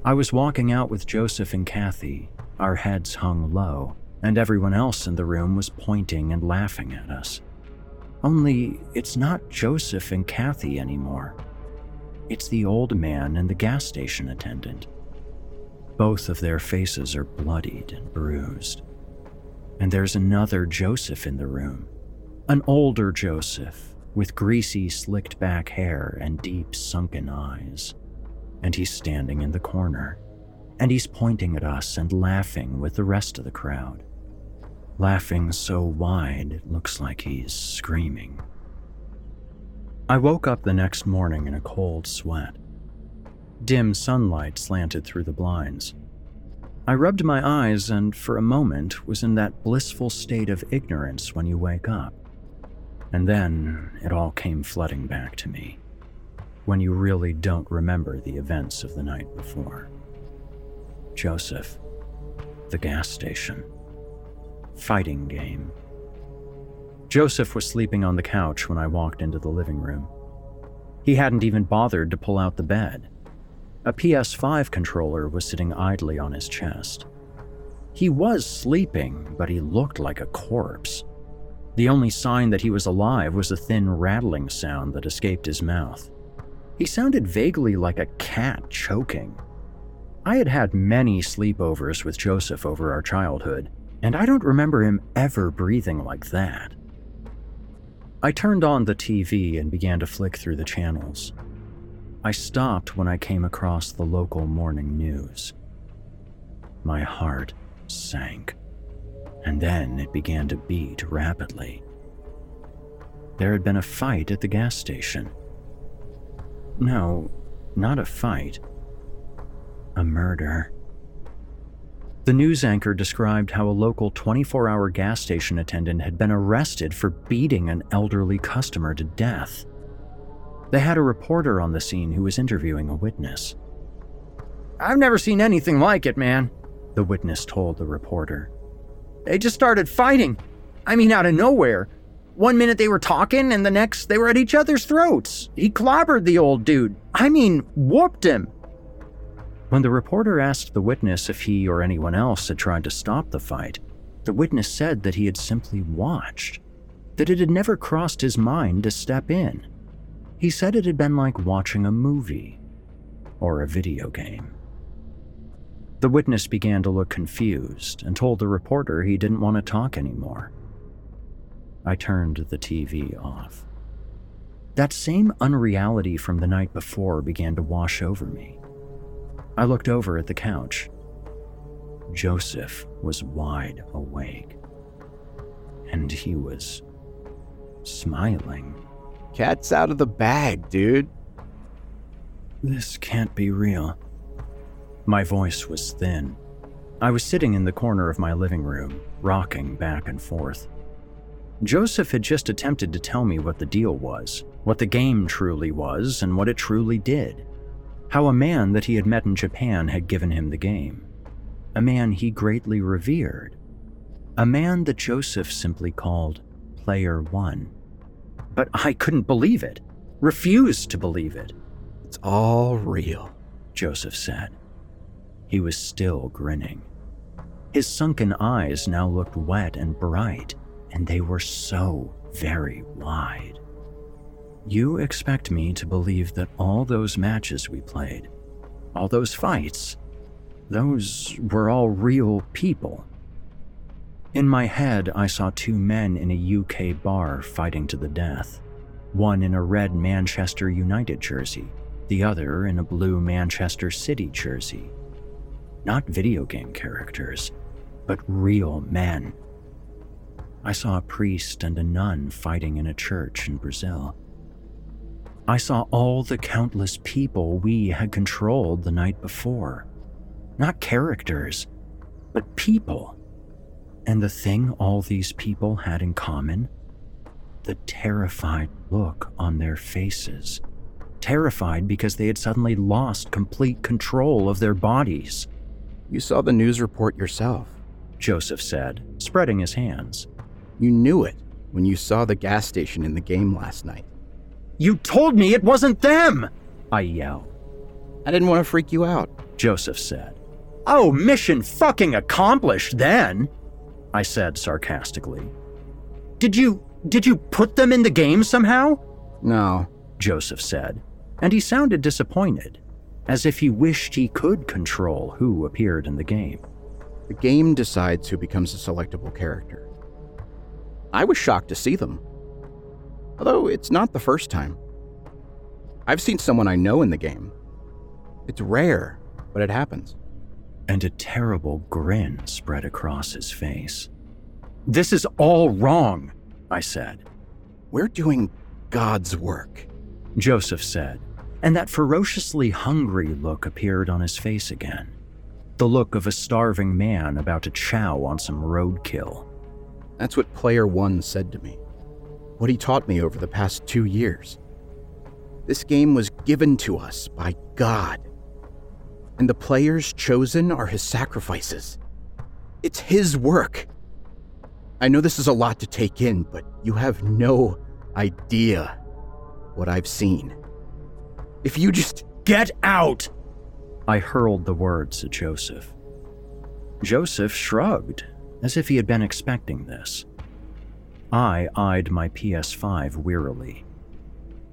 [SPEAKER 6] I was walking out with Joseph and Kathy, our heads hung low, and everyone else in the room was pointing and laughing at us. Only it's not Joseph and Kathy anymore. It's the old man and the gas station attendant. Both of their faces are bloodied and bruised. And there's another Joseph in the room. An older Joseph, with greasy, slicked back hair and deep, sunken eyes. And he's standing in the corner. And he's pointing at us and laughing with the rest of the crowd. Laughing so wide it looks like he's screaming. I woke up the next morning in a cold sweat. Dim sunlight slanted through the blinds. I rubbed my eyes and, for a moment, was in that blissful state of ignorance when you wake up. And then it all came flooding back to me. When you really don't remember the events of the night before. Joseph. The gas station. Fighting game. Joseph was sleeping on the couch when I walked into the living room. He hadn't even bothered to pull out the bed. A PS5 controller was sitting idly on his chest. He was sleeping, but he looked like a corpse. The only sign that he was alive was a thin rattling sound that escaped his mouth. He sounded vaguely like a cat choking. I had had many sleepovers with Joseph over our childhood, and I don't remember him ever breathing like that. I turned on the TV and began to flick through the channels. I stopped when I came across the local morning news. My heart sank, and then it began to beat rapidly. There had been a fight at the gas station. No, not a fight. A murder. The news anchor described how a local 24 hour gas station attendant had been arrested for beating an elderly customer to death. They had a reporter on the scene who was interviewing a witness.
[SPEAKER 7] I've never seen anything like it, man, the witness told the reporter. They just started fighting. I mean, out of nowhere. One minute they were talking, and the next they were at each other's throats. He clobbered the old dude. I mean, whooped him.
[SPEAKER 6] When the reporter asked the witness if he or anyone else had tried to stop the fight, the witness said that he had simply watched, that it had never crossed his mind to step in. He said it had been like watching a movie or a video game. The witness began to look confused and told the reporter he didn't want to talk anymore. I turned the TV off. That same unreality from the night before began to wash over me. I looked over at the couch. Joseph was wide awake. And he was smiling.
[SPEAKER 7] Cat's out of the bag, dude.
[SPEAKER 6] This can't be real. My voice was thin. I was sitting in the corner of my living room, rocking back and forth. Joseph had just attempted to tell me what the deal was, what the game truly was, and what it truly did how a man that he had met in Japan had given him the game. A man he greatly revered. A man that Joseph simply called Player One. But I couldn't believe it, refused to believe it.
[SPEAKER 7] It's all real,
[SPEAKER 6] Joseph said. He was still grinning. His sunken eyes now looked wet and bright, and they were so very wide. You expect me to believe that all those matches we played, all those fights, those were all real people. In my head, I saw two men in a UK bar fighting to the death. One in a red Manchester United jersey, the other in a blue Manchester City jersey. Not video game characters, but real men. I saw a priest and a nun fighting in a church in Brazil. I saw all the countless people we had controlled the night before. Not characters, but people. And the thing all these people had in common? The terrified look on their faces, terrified because they had suddenly lost complete control of their bodies.
[SPEAKER 7] You saw the news report yourself,
[SPEAKER 6] Joseph said, spreading his hands.
[SPEAKER 7] You knew it when you saw the gas station in the game last night.
[SPEAKER 6] You told me it wasn't them! I yelled.
[SPEAKER 7] I didn't want to freak you out,
[SPEAKER 6] Joseph said. Oh, mission fucking accomplished then, I said sarcastically. Did you did you put them in the game somehow?
[SPEAKER 7] No,
[SPEAKER 6] Joseph said, and he sounded disappointed, as if he wished he could control who appeared in the game.
[SPEAKER 7] The game decides who becomes a selectable character. I was shocked to see them. Although it's not the first time. I've seen someone I know in the game. It's rare, but it happens.
[SPEAKER 6] And a terrible grin spread across his face. This is all wrong, I said.
[SPEAKER 7] We're doing God's work,
[SPEAKER 6] Joseph said, and that ferociously hungry look appeared on his face again. The look of a starving man about to chow on some roadkill.
[SPEAKER 7] That's what Player One said to me. What he taught me over the past two years. This game was given to us by God. And the players chosen are his sacrifices. It's his work. I know this is a lot to take in, but you have no idea what I've seen. If you just
[SPEAKER 6] get out! I hurled the words at Joseph. Joseph shrugged, as if he had been expecting this. I eyed my PS5 wearily.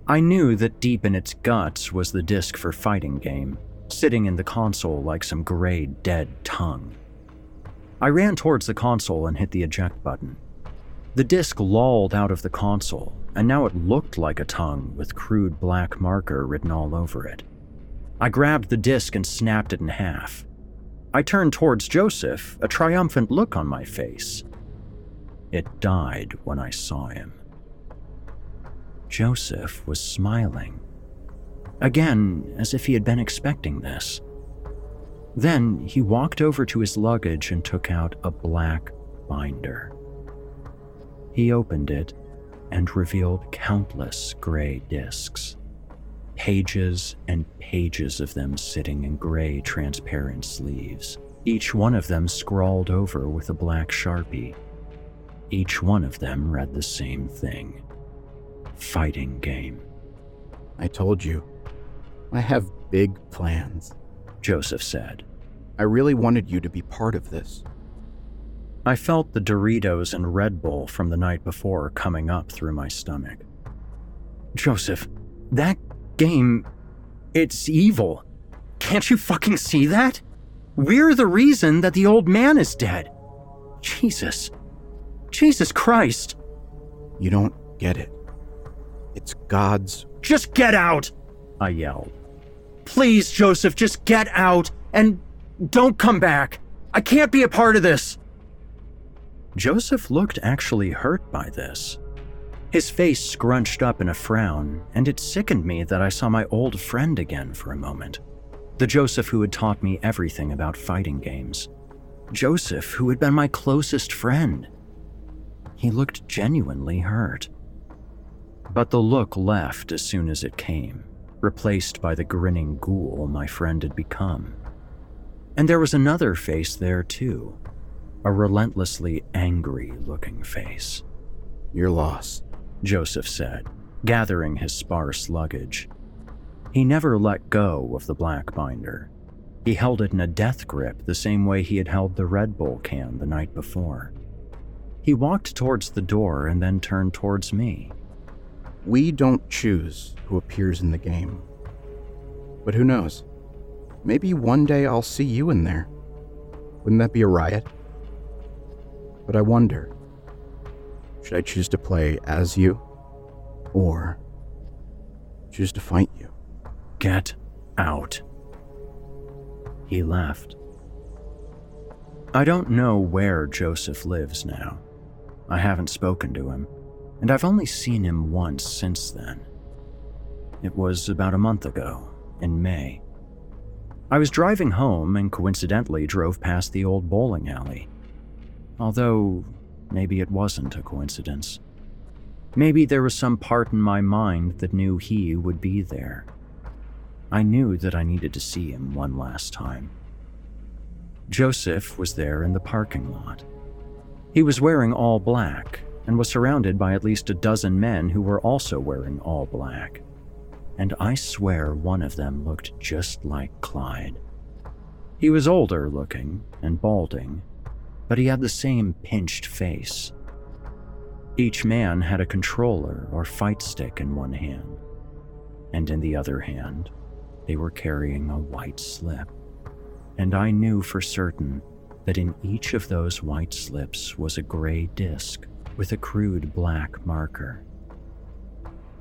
[SPEAKER 6] I knew that deep in its guts was the disc for fighting game, sitting in the console like some gray, dead tongue. I ran towards the console and hit the eject button. The disc lolled out of the console, and now it looked like a tongue with crude black marker written all over it. I grabbed the disc and snapped it in half. I turned towards Joseph, a triumphant look on my face. It died when I saw him. Joseph was smiling. Again, as if he had been expecting this. Then he walked over to his luggage and took out a black binder. He opened it and revealed countless gray discs. Pages and pages of them sitting in gray transparent sleeves, each one of them scrawled over with a black sharpie. Each one of them read the same thing fighting game.
[SPEAKER 7] I told you, I have big plans,
[SPEAKER 6] Joseph said.
[SPEAKER 7] I really wanted you to be part of this.
[SPEAKER 6] I felt the Doritos and Red Bull from the night before coming up through my stomach. Joseph, that game, it's evil. Can't you fucking see that? We're the reason that the old man is dead. Jesus. Jesus Christ.
[SPEAKER 7] You don't get it. It's God's.
[SPEAKER 6] Just get out! I yelled. Please, Joseph, just get out and don't come back. I can't be a part of this. Joseph looked actually hurt by this. His face scrunched up in a frown, and it sickened me that I saw my old friend again for a moment. The Joseph who had taught me everything about fighting games. Joseph who had been my closest friend. He looked genuinely hurt. But the look left as soon as it came, replaced by the grinning ghoul my friend had become. And there was another face there, too a relentlessly angry looking face.
[SPEAKER 7] Your loss,
[SPEAKER 6] Joseph said, gathering his sparse luggage. He never let go of the black binder. He held it in a death grip the same way he had held the Red Bull can the night before. He walked towards the door and then turned towards me.
[SPEAKER 7] We don't choose who appears in the game. But who knows? Maybe one day I'll see you in there. Wouldn't that be a riot? But I wonder should I choose to play as you? Or choose to fight you?
[SPEAKER 6] Get out. He laughed. I don't know where Joseph lives now. I haven't spoken to him, and I've only seen him once since then. It was about a month ago, in May. I was driving home and coincidentally drove past the old bowling alley. Although, maybe it wasn't a coincidence. Maybe there was some part in my mind that knew he would be there, I knew that I needed to see him one last time. Joseph was there in the parking lot. He was wearing all black and was surrounded by at least a dozen men who were also wearing all black. And I swear one of them looked just like Clyde. He was older looking and balding, but he had the same pinched face. Each man had a controller or fight stick in one hand, and in the other hand, they were carrying a white slip. And I knew for certain that in each of those white slips was a gray disc with a crude black marker.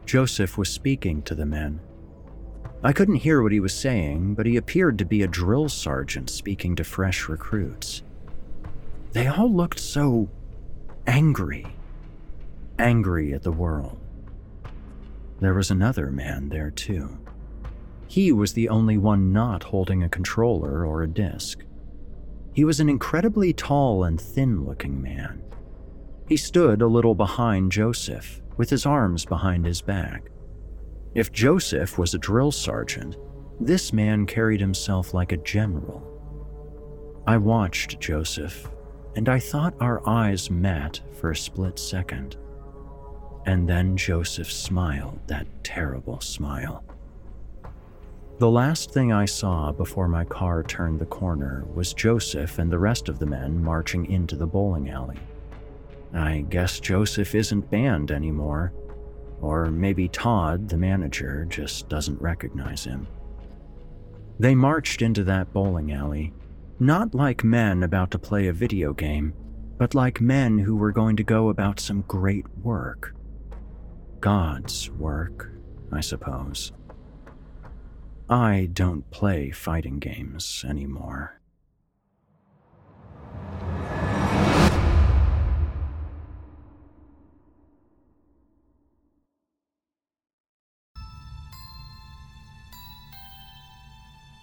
[SPEAKER 6] Joseph was speaking to the men. I couldn't hear what he was saying, but he appeared to be a drill sergeant speaking to fresh recruits. They all looked so angry, angry at the world. There was another man there, too. He was the only one not holding a controller or a disc. He was an incredibly tall and thin looking man. He stood a little behind Joseph, with his arms behind his back. If Joseph was a drill sergeant, this man carried himself like a general. I watched Joseph, and I thought our eyes met for a split second. And then Joseph smiled that terrible smile. The last thing I saw before my car turned the corner was Joseph and the rest of the men marching into the bowling alley. I guess Joseph isn't banned anymore, or maybe Todd, the manager, just doesn't recognize him. They marched into that bowling alley, not like men about to play a video game, but like men who were going to go about some great work. God's work, I suppose. I don't play fighting games anymore.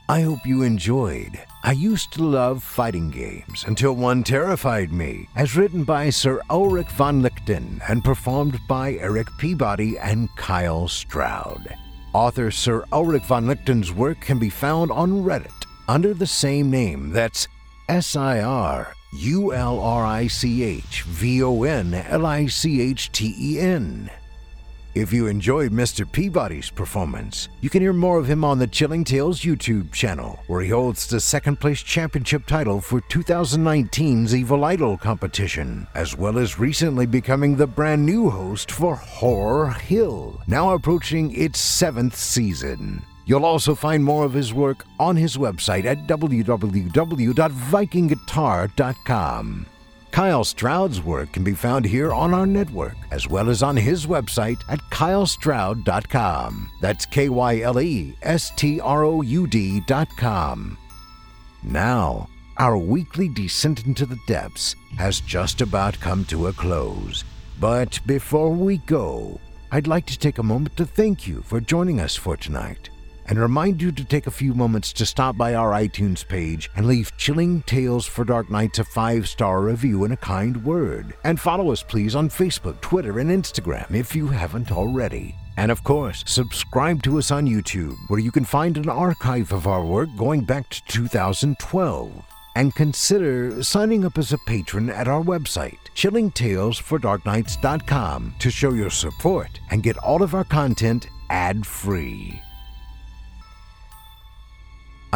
[SPEAKER 3] I hope you enjoyed. I used to love fighting games until one terrified me, as written by Sir Ulrich von Lichten and performed by Eric Peabody and Kyle Stroud. Author Sir Ulrich von Lichten's work can be found on Reddit under the same name. That's S I R U L R I C H V O N L I C H T E N. If you enjoyed Mr. Peabody's performance, you can hear more of him on the Chilling Tales YouTube channel, where he holds the second place championship title for 2019's Evil Idol competition, as well as recently becoming the brand new host for Horror Hill, now approaching its seventh season. You'll also find more of his work on his website at www.vikingguitar.com. Kyle Stroud's work can be found here on our network, as well as on his website at kylestroud.com. That's K Y L E S T R O U D.com. Now, our weekly descent into the depths has just about come to a close. But before we go, I'd like to take a moment to thank you for joining us for tonight and remind you to take a few moments to stop by our iTunes page and leave Chilling Tales for Dark Nights a five star review and a kind word. And follow us, please, on Facebook, Twitter, and Instagram if you haven't already. And of course, subscribe to us on YouTube, where you can find an archive of our work going back to 2012. And consider signing up as a patron at our website, chillingtalesfordarknights.com, to show your support and get all of our content ad free.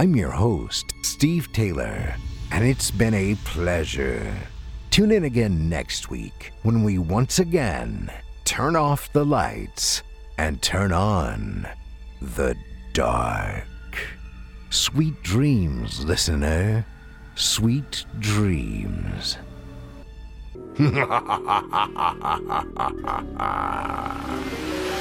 [SPEAKER 3] I'm your host, Steve Taylor, and it's been a pleasure. Tune in again next week when we once again turn off the lights and turn on the dark. Sweet dreams, listener. Sweet dreams.